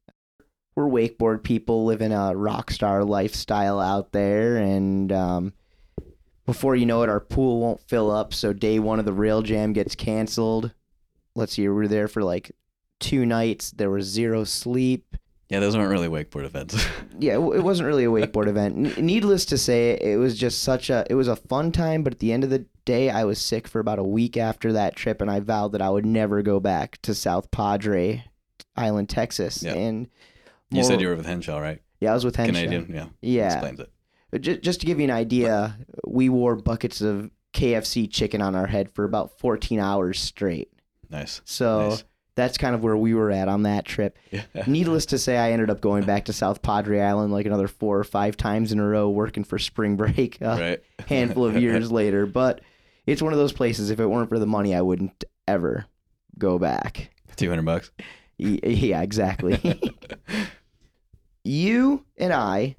Speaker 1: We're wakeboard people living a rock star lifestyle out there, and um, before you know it, our pool won't fill up. So day one of the rail jam gets canceled. Let's see, we were there for like two nights. There was zero sleep.
Speaker 3: Yeah, those weren't really wakeboard events.
Speaker 1: Yeah, it wasn't really a wakeboard event. Needless to say, it was just such a it was a fun time. But at the end of the day, I was sick for about a week after that trip, and I vowed that I would never go back to South Padre Island, Texas.
Speaker 3: Yeah.
Speaker 1: And
Speaker 3: you said you were with Henshaw, right?
Speaker 1: yeah, I was with Henshaw.
Speaker 3: Canadian. Yeah.
Speaker 1: Yeah,
Speaker 3: Explains it.
Speaker 1: just, just to give you an idea, we wore buckets of KFC chicken on our head for about 14 hours straight.
Speaker 3: Nice.
Speaker 1: So
Speaker 3: Nice.
Speaker 1: That's kind of where we were at on that trip. Needless to say, I ended up going back to South Padre Island like another four or five times in a row, working for spring break a
Speaker 3: right.
Speaker 1: handful of years later. But it's one of those places. If it weren't for the money, I wouldn't ever go back.
Speaker 3: Two hundred bucks.
Speaker 1: Yeah, exactly. you and I,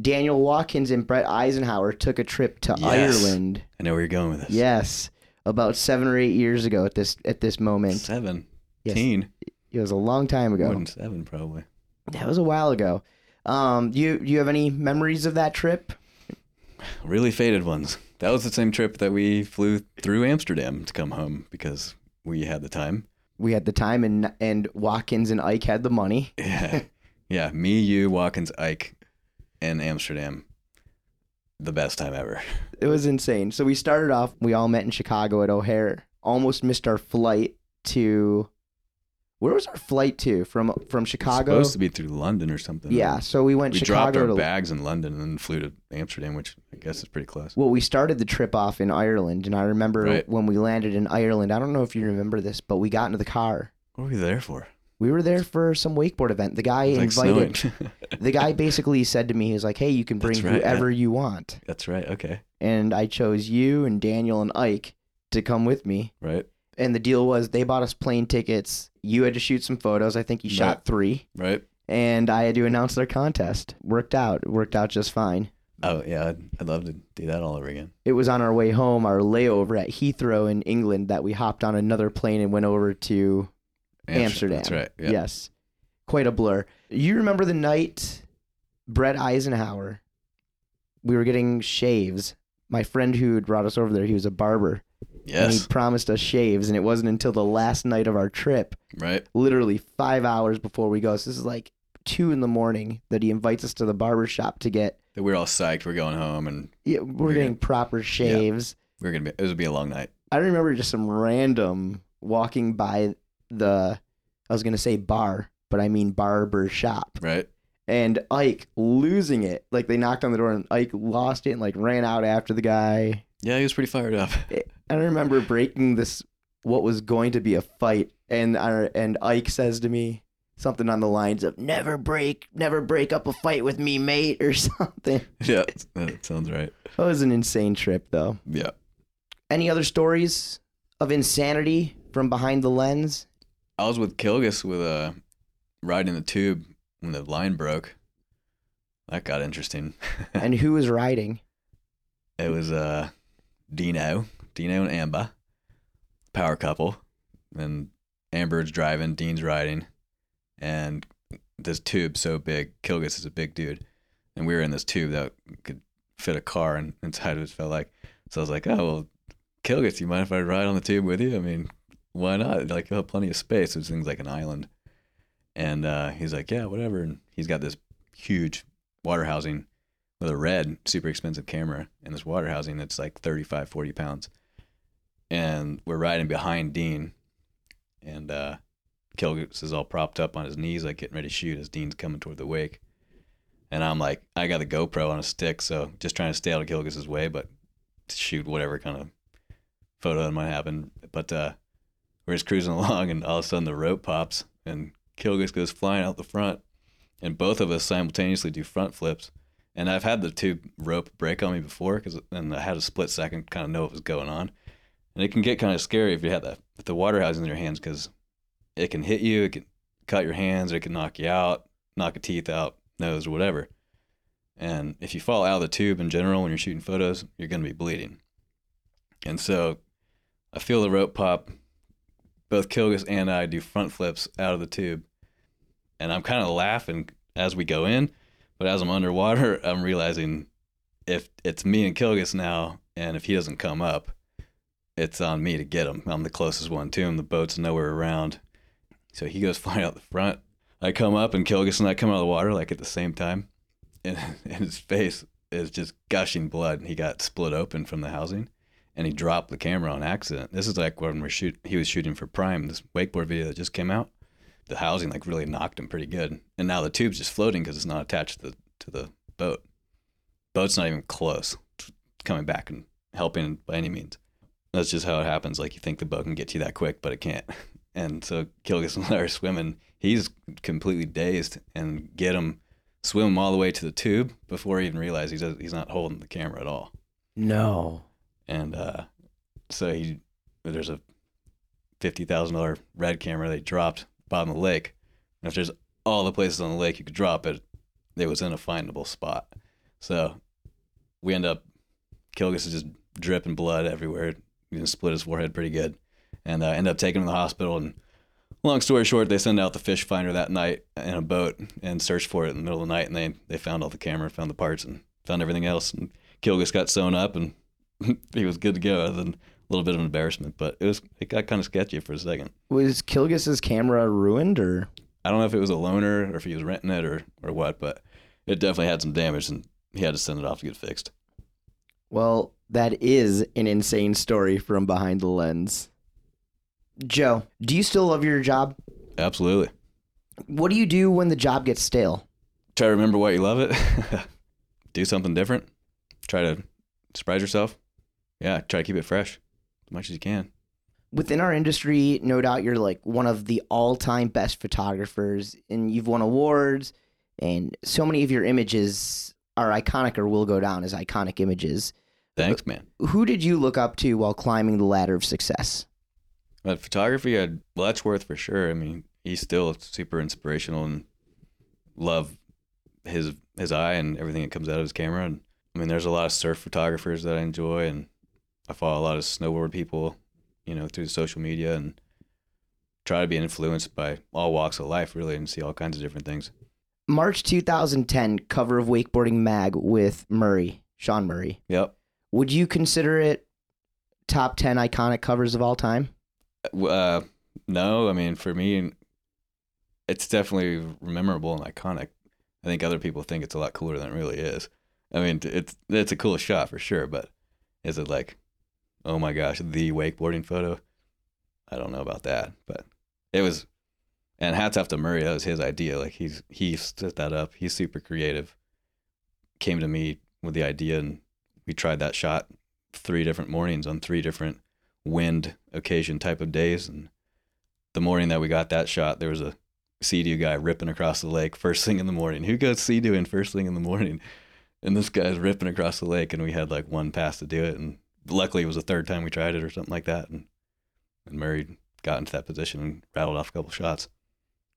Speaker 1: Daniel Watkins and Brett Eisenhower, took a trip to
Speaker 3: Yes.
Speaker 1: Ireland.
Speaker 3: I know where you're going with this.
Speaker 1: Yes, about seven or eight years ago at this at this moment.
Speaker 3: Seven.
Speaker 1: Yes,
Speaker 3: Teen.
Speaker 1: it was a long time
Speaker 3: More
Speaker 1: ago.
Speaker 3: than seven, probably.
Speaker 1: That was a while ago. Um, do you do you have any memories of that trip?
Speaker 3: Really faded ones. That was the same trip that we flew through Amsterdam to come home because we had the time.
Speaker 1: We had the time, and and Watkins and Ike had the money.
Speaker 3: Yeah. yeah. Me, you, Watkins, Ike, and Amsterdam. The best time ever.
Speaker 1: It was insane. So we started off. We all met in Chicago at O'Hare. Almost missed our flight to. Where was our flight to from from Chicago?
Speaker 3: Supposed to be through London or something.
Speaker 1: yeah, so we went
Speaker 3: We dropped our
Speaker 1: to.
Speaker 3: bags in London and then flew to Amsterdam, which I guess is pretty close.
Speaker 1: Well, we started the trip off in Ireland, and I remember
Speaker 3: Right.
Speaker 1: when we landed in Ireland. I don't know if you remember this, but we got into the car.
Speaker 3: What were we there for?
Speaker 1: We were there for some wakeboard event. The guy
Speaker 3: It was like
Speaker 1: invited.
Speaker 3: snowing.
Speaker 1: the guy basically said to me, he was like, "Hey, you can bring
Speaker 3: That's right,
Speaker 1: whoever you want."
Speaker 3: That's right. Okay.
Speaker 1: And I chose you and Daniel and Ike to come with me.
Speaker 3: Right.
Speaker 1: And the deal was they bought us plane tickets. You had to shoot some photos. I think you shot
Speaker 3: Right.
Speaker 1: three,
Speaker 3: Right.
Speaker 1: and I had to announce their contest. Worked out. Worked out just fine.
Speaker 3: Oh yeah, I'd, I'd love to do that all over again.
Speaker 1: It was on our way home, our layover at Heathrow in England, that we hopped on another plane and went over to Amsterdam.
Speaker 3: That's right. Yeah.
Speaker 1: Yes. Quite a blur. You remember the night Brett Eisenhower, we were getting shaves. My friend who had brought us over there, he was a barber. And he promised us shaves, and it wasn't until the last night of our trip,
Speaker 3: Right.
Speaker 1: literally five hours before we go. So this is like two in the morning that he invites us to the barber shop to get.
Speaker 3: That we are all psyched. We're going home, and
Speaker 1: Yeah, we're
Speaker 3: We're
Speaker 1: getting proper shaves.
Speaker 3: we're gonna be. It would be a long night.
Speaker 1: I remember just some random walking by the, I was gonna say bar, but I mean barber shop.
Speaker 3: Right.
Speaker 1: and Ike losing it. Like they knocked on the door and Ike lost it and like ran out after the guy.
Speaker 3: Yeah, he was pretty fired up.
Speaker 1: I remember breaking this what was going to be a fight, and I, and Ike says to me something on the lines of "Never break, never break up a fight with me, mate," or something.
Speaker 3: yeah, that sounds right.
Speaker 1: That was an insane trip, though.
Speaker 3: Yeah.
Speaker 1: Any other stories of insanity from behind the lens?
Speaker 3: I was with Kilgus with a ride in the tube when the line broke. That got interesting.
Speaker 1: And who was riding?
Speaker 3: it was uh Dino, Dino and Amber, power couple, and Amber's driving, Dean's riding, and this tube so big. Kilgus is a big dude, and we were in this tube that could fit a car in, inside of it. Felt like so. I was like, oh well, Kilgus, you mind if I ride on the tube with you? I mean, why not? Like, you'll have plenty of space. This thing's like an island, and uh, he's like, yeah, whatever. And he's got this huge water housing with a red, super expensive camera in this water housing that's like 35, 40 pounds. And we're riding behind Dean, and uh, Kilgus is all propped up on his knees, like getting ready to shoot as Dean's coming toward the wake. And I'm like, I got the GoPro on a stick, so just trying to stay out of Kilgus's way, but shoot whatever kind of photo that might happen. But uh, we're just cruising along, and all of a sudden the rope pops, and Kilgus goes flying out the front, and both of us simultaneously do front flips. And I've had the tube rope break on me before, because and I had a split second kind of know what was going on, and it can get kind of scary if you have the if the water housing in your hands, because it can hit you, it can cut your hands, it can knock you out, knock a teeth out, nose, or whatever. And if you fall out of the tube in general when you're shooting photos, you're going to be bleeding. And so I feel the rope pop. Both Kilgus and I do front flips out of the tube. And I'm kind of laughing as we go in. But as I'm underwater, I'm realizing if it's me and Kilgus now, and if he doesn't come up, it's on me to get him. I'm the closest one to him. The boat's nowhere around. So he goes flying out the front. I come up, and Kilgus and I come out of the water like at the same time. And, and his face is just gushing blood. He got split open from the housing and he dropped the camera on accident. This is like when we're shoot he was shooting for Prime, this wakeboard video that just came out. The housing like really knocked him pretty good, and now the tube's just floating because it's not attached to the to the boat. Boat's not even close coming back and helping by any means. That's just how it happens. Like you think the boat can get to you that quick, but it can't. And so Kilgus and Larry swimming. He's completely dazed, and get him swim him all the way to the tube before he even realizes he's he's not holding the camera at all
Speaker 1: No.
Speaker 3: and uh, so he there's a fifty thousand dollar red camera they dropped bottom of the lake. And if there's all the places on the lake you could drop it, it was in a findable spot. So we end up Kilgus is just dripping blood everywhere. He just split his forehead pretty good, and uh, end up taking him to the hospital. And long story short, they send out the fish finder that night in a boat and search for it in the middle of the night, and they they found all the camera, found the parts, and found everything else. And Kilgus got sewn up and he was good to go, other than a little bit of embarrassment. But it was it got kind of sketchy for a second.
Speaker 1: Was Kilgus's camera ruined or?
Speaker 3: I don't know if it was a loaner or if he was renting it or or what, but it definitely had some damage, and he had to send it off to get fixed.
Speaker 1: Well, that is an insane story from behind the lens. Joe, do you still love your job?
Speaker 3: Absolutely.
Speaker 1: What do you do when the job gets stale?
Speaker 3: Try to remember why you love it. Do something different. Try to surprise yourself. Yeah, try to keep it fresh as much as you can.
Speaker 1: Within our industry, no doubt you're like one of the all-time best photographers and you've won awards and so many of your images are iconic or will go down as iconic images.
Speaker 3: Thanks, man.
Speaker 1: Who did you look up to while climbing the ladder of success?
Speaker 3: But photography, uh, I'd, Letchworth for sure. I mean, he's still super inspirational and love his his eye and everything that comes out of his camera. And I mean, there's a lot of surf photographers that I enjoy, and I follow a lot of snowboard people, you know, through social media, and try to be influenced by all walks of life, really, and see all kinds of different things.
Speaker 1: March 2010 cover of Wakeboarding Mag with Murray, Shaun Murray.
Speaker 3: Yep.
Speaker 1: Would you consider it top 10 iconic covers of all time?
Speaker 3: Uh, no, I mean, for me, it's definitely memorable and iconic. I think other people think it's a lot cooler than it really is. I mean, it's it's a cool shot for sure, but is it like, oh my gosh, the wakeboarding photo? I don't know about that, but it was. And hats off to Murray. That was his idea. Like he's he set that up. He's super creative. Came to me with the idea, and we tried that shot three different mornings on three different wind occasion type of days. And the morning that we got that shot, there was a sea guy ripping across the lake first thing in the morning. Who goes sea doing first thing in the morning? And this guy's ripping across the lake, and we had like one pass to do it. And luckily, it was the third time we tried it or something like that. And, and Murray got into that position and rattled off a couple shots.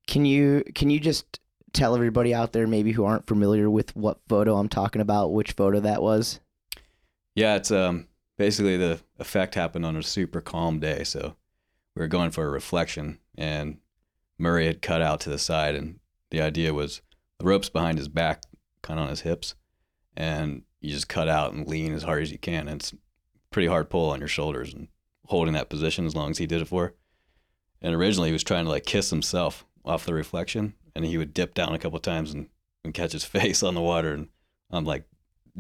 Speaker 1: Can you can you just tell everybody out there maybe who aren't familiar with what photo I'm talking about, which photo that was?
Speaker 3: Yeah, it's um basically the effect happened on a super calm day. So we were going for a reflection, and Murray had cut out to the side, and the idea was the rope's behind his back, kind of on his hips, and you just cut out and lean as hard as you can. And it's pretty hard pull on your shoulders and holding that position as long as he did it for. And originally he was trying to like kiss himself off the reflection, and he would dip down a couple times and, and catch his face on the water, and I'm like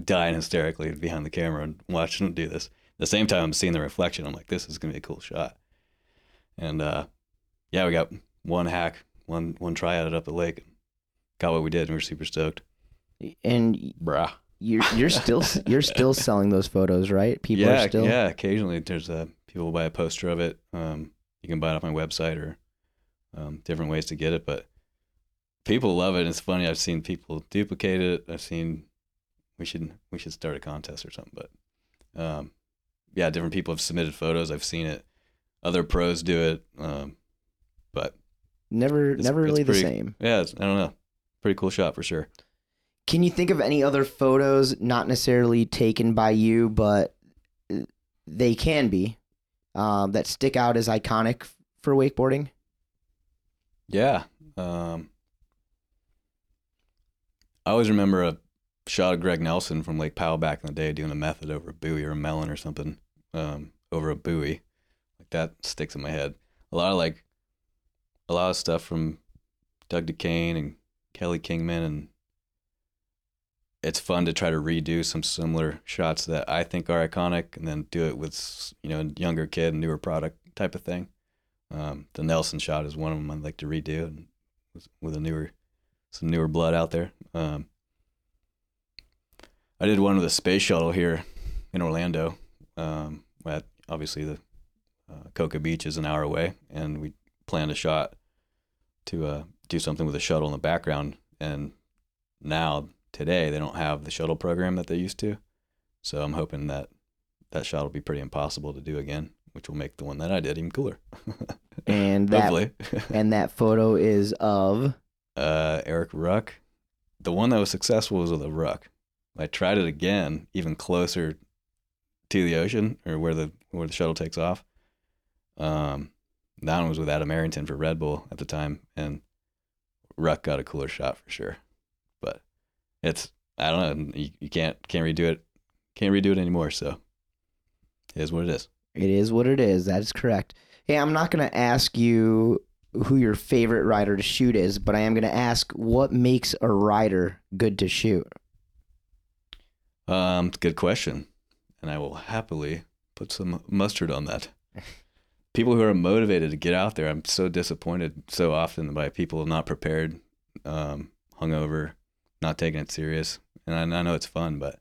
Speaker 3: dying hysterically behind the camera and watching him do this. At the same time, I'm seeing the reflection. I'm like, this is gonna be a cool shot. And uh, yeah, we got one hack, one one try at it up the lake. Got what we did, and we were super stoked.
Speaker 1: And
Speaker 3: Brah.
Speaker 1: you're you're still you're still selling those photos, right? People
Speaker 3: yeah,
Speaker 1: are still
Speaker 3: yeah. Occasionally, there's uh, people buy a poster of it. Um, you can buy it off my website or um, different ways to get it. But people love it. It's funny. I've seen people duplicate it. I've seen we should we should start a contest or something. But um, yeah, different people have submitted photos. I've seen it. Other pros do it. Um, but
Speaker 1: never
Speaker 3: It's-
Speaker 1: never
Speaker 3: it's
Speaker 1: really
Speaker 3: pretty-
Speaker 1: the same.
Speaker 3: yeah, it's, I don't know. Pretty cool shot for sure.
Speaker 1: Can you think of any other photos, not necessarily taken by you, but uh, they can be, um, that stick out as iconic for wakeboarding?
Speaker 3: Yeah. Um, I always remember a shot of Greg Nelson from Lake Powell back in the day doing a method over a buoy or a melon or something um, over a buoy. Like that sticks in my head. A lot of like, a lot of stuff from Doug Duquesne and Kelly Kingman. And it's fun to try to redo some similar shots that I think are iconic and then do it with, you know, a younger kid, newer product type of thing. Um, the Nelson shot is one of them I'd like to redo and with, with a newer, some newer blood out there. Um, I did one with a space shuttle here in Orlando. Um, at obviously the uh, Cocoa Beach is an hour away, and we planned a shot to uh, do something with a shuttle in the background. And now today they don't have the shuttle program that they used to, so I'm hoping that that shot will be pretty impossible to do again, which will make the one that I did even cooler.
Speaker 1: And that and that photo is of
Speaker 3: uh, Erik Ruck. The one that was successful was with a Ruck. I tried it again, even closer to the ocean or where the where the shuttle takes off. Um, that one was with Adam Errington for Red Bull at the time, and Ruck got a cooler shot for sure. But it's I don't know, you, you can't can't redo it, can't redo it anymore. So it is what it is.
Speaker 1: it is what it is. That is correct. Hey, I'm not gonna ask you who your favorite rider to shoot is, but I am gonna ask what makes a rider good to shoot.
Speaker 3: Um, good question, and I will happily put some mustard on that. People who are motivated to get out there, I'm so disappointed so often by people not prepared, um, hungover, not taking it serious. And I, I know it's fun, but at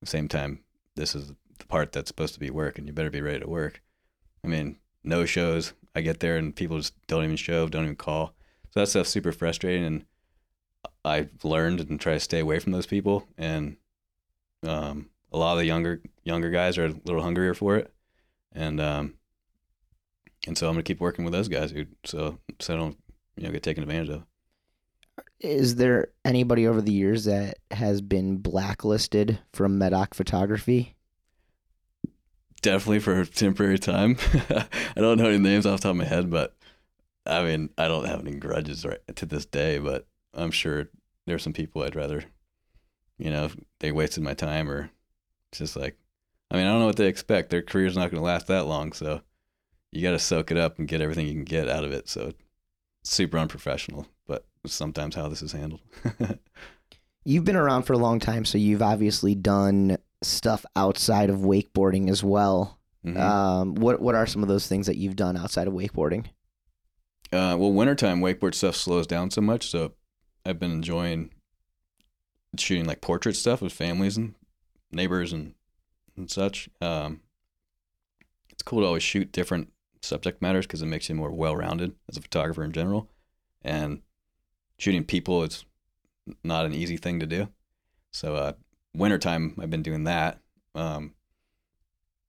Speaker 3: the same time, this is the part that's supposed to be work, and you better be ready to work. I mean, no shows. I get there and people just don't even show, don't even call. So that stuff's super frustrating, and I've learned and try to stay away from those people. And um, a lot of the younger younger guys are a little hungrier for it, and um, and so I'm gonna keep working with those guys, who so so I don't you know get taken advantage of.
Speaker 1: Is there anybody over the years that has been blacklisted from Meddock photography?
Speaker 3: Definitely for a temporary time. I don't know any names off the top of my head, but I mean I don't have any grudges right to this day. But I'm sure there's some people I'd rather, you know, they wasted my time or it's just like, I mean I don't know what they expect. Their career's not gonna last that long, so you got to soak it up and get everything you can get out of it. So super unprofessional, but sometimes how this is handled.
Speaker 1: You've been around for a long time, so you've obviously done stuff outside of wakeboarding as well.
Speaker 3: Mhm.
Speaker 1: Um, what what are some of those things that you've done outside of wakeboarding?
Speaker 3: Uh, well, wintertime wakeboard stuff slows down so much, so I've been enjoying shooting like portrait stuff with families and neighbors and and such. Um, it's cool to always shoot different subject matters because it makes you more well-rounded as a photographer in general. And shooting people is not an easy thing to do. So uh, wintertime, I've been doing that. Um,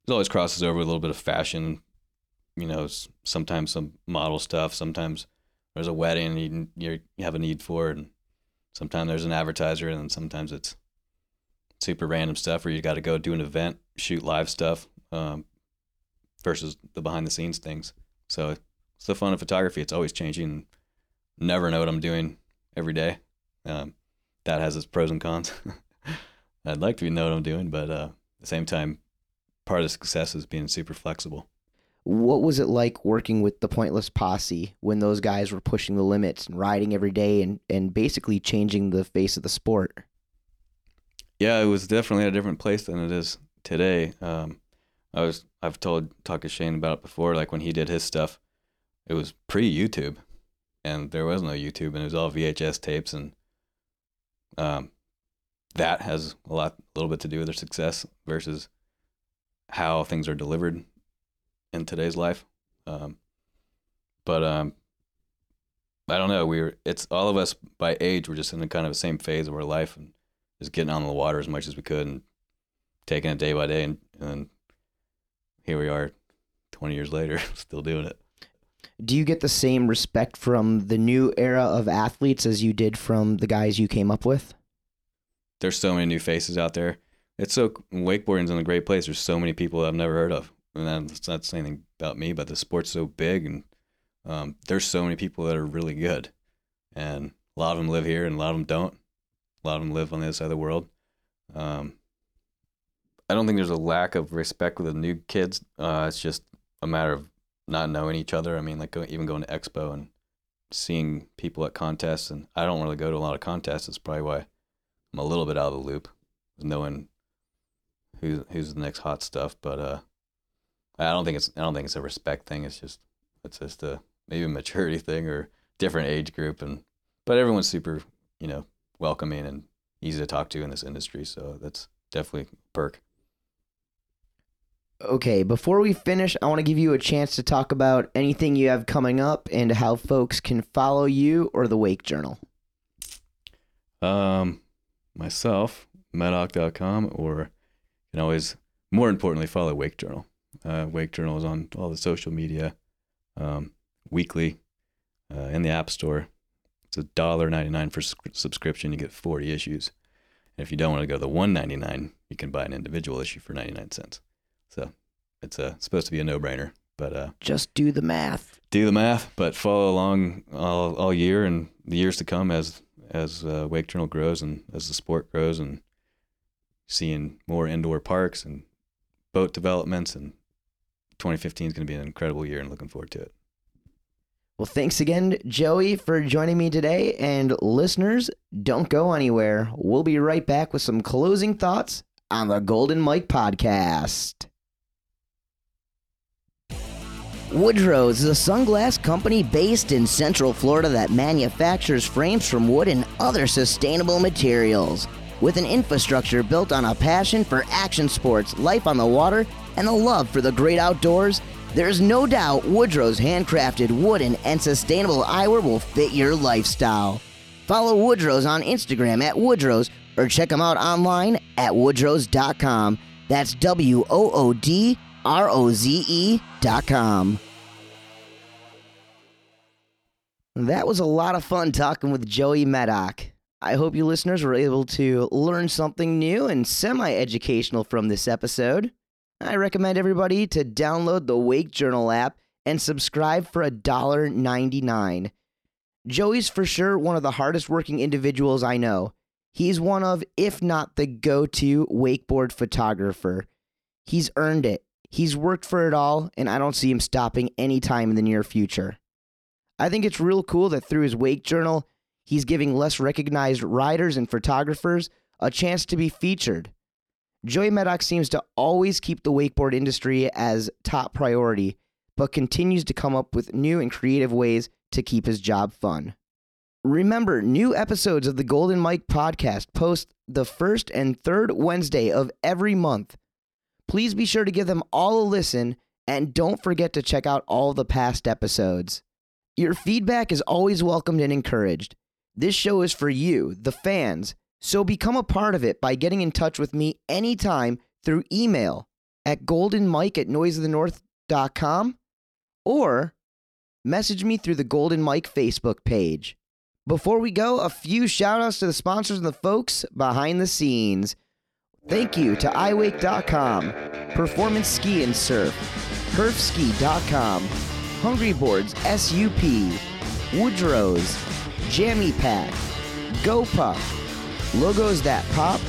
Speaker 3: it always crosses over with a little bit of fashion you know, sometimes some model stuff. Sometimes there's a wedding you, you have a need for it. And sometimes there's an advertiser, and sometimes it's super random stuff where you got to go do an event, shoot live stuff um, versus the behind the scenes things. So it's the fun of photography. It's always changing. Never know what I'm doing every day. Um, that has its pros and cons. I'd like to know what I'm doing, but uh, at the same time, part of the success is being super flexible.
Speaker 1: What was it like working with the Pointless Posse when those guys were pushing the limits and riding every day and, and basically changing the face of the sport?
Speaker 3: yeah, it was definitely a different place than it is today. Um, I was I've told talked to Shane about it before. Like when he did his stuff, it was pre YouTube, and there was no YouTube, and it was all VHS tapes, and um, that has a lot, a little bit to do with their success versus how things are delivered in today's life. Um, but um, I don't know. We were it's all of us by age. We're just in the kind of the same phase of our life and just getting on the water as much as we could and taking it day by day. And, and here we are, twenty years later, still doing it.
Speaker 1: Do you get the same respect from the new era of athletes as you did from the guys you came up with?
Speaker 3: There's so many new faces out there. It's so wakeboarding's in a great place. There's so many people I've never heard of, and that's not saying anything about me, but the sport's so big, and um, there's so many people that are really good, and a lot of them live here, and a lot of them don't. A lot of them live on the other side of the world. Um, I don't think there's a lack of respect with the new kids. Uh, it's just a matter of not knowing each other. I mean, like go, even going to expo and seeing people at contests, and I don't really go to a lot of contests. It's probably why I'm a little bit out of the loop, knowing who's who's the next hot stuff. But uh, I don't think it's I don't think it's a respect thing. It's just it's just a maybe a maturity thing or different age group, and but everyone's super you know welcoming and easy to talk to in this industry. So that's definitely a perk.
Speaker 1: Okay, before we finish, I want to give you a chance to talk about anything you have coming up and how folks can follow you or the Wake Journal.
Speaker 3: Um, myself, meddock.com, or you can always, more importantly, follow Wake Journal. Uh, Wake Journal is on all the social media, um, weekly, uh, in the App Store. It's a dollar ninety nine for subscription. You get forty issues. And if you don't want to go to the one ninety nine, you can buy an individual issue for ninety nine cents. So it's uh, supposed to be a no brainer. But uh,
Speaker 1: just do the math.
Speaker 3: Do the math, but follow along all, all year and the years to come as as uh, Wake Journal grows and as the sport grows and seeing more indoor parks and boat developments and 2015 is going to be an incredible year and looking forward to it.
Speaker 1: Well, thanks again, Joey, for joining me today. And listeners, don't go anywhere. We'll be right back with some closing thoughts on the Golden Mike podcast. Woodroze is a sunglass company based in Central Florida that manufactures frames from wood and other sustainable materials. With an infrastructure built on a passion for action sports, life on the water, and a love for the great outdoors, there's no doubt Woodroze handcrafted wooden and sustainable eyewear will fit your lifestyle. Follow Woodroze on Instagram at Woodroze or check them out online at woodroze.com. That's W O O D R O Z E.com. That was a lot of fun talking with Joey Meddock. I hope you listeners were able to learn something new and semi educational from this episode. I recommend everybody to download the Wake Journal app and subscribe for $1.99. Joey's for sure one of the hardest working individuals I know. He's one of, if not the go to wakeboard photographer. He's earned it. He's worked for it all, and I don't see him stopping anytime in the near future. I think it's real cool that through his wake journal, he's giving less recognized riders and photographers a chance to be featured. Joey Meddock seems to always keep the wakeboard industry as top priority, but continues to come up with new and creative ways to keep his job fun. Remember, new episodes of the Golden Mike podcast post the first and third Wednesday of every month. Please be sure to give them all a listen and don't forget to check out all the past episodes. Your feedback is always welcomed and encouraged. This show is for you, the fans, so become a part of it by getting in touch with me anytime through email at goldenmike at noiseofthenorth.com or message me through the Golden Mike Facebook page. Before we go, a few shout outs to the sponsors and the folks behind the scenes. Thank you to iWake.com, Performance Ski and Surf, HurfSki.com, Hungry Boards SUP, Woodroze, Jammy Pack, GoPuff, Logos That Pop,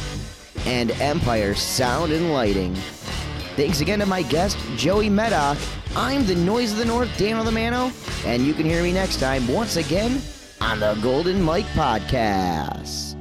Speaker 1: and Empire Sound and Lighting. Thanks again to my guest, Joey Meddock. I'm the Noise of the North, Dan Lamano, and you can hear me next time once again on the Golden Mike Podcast.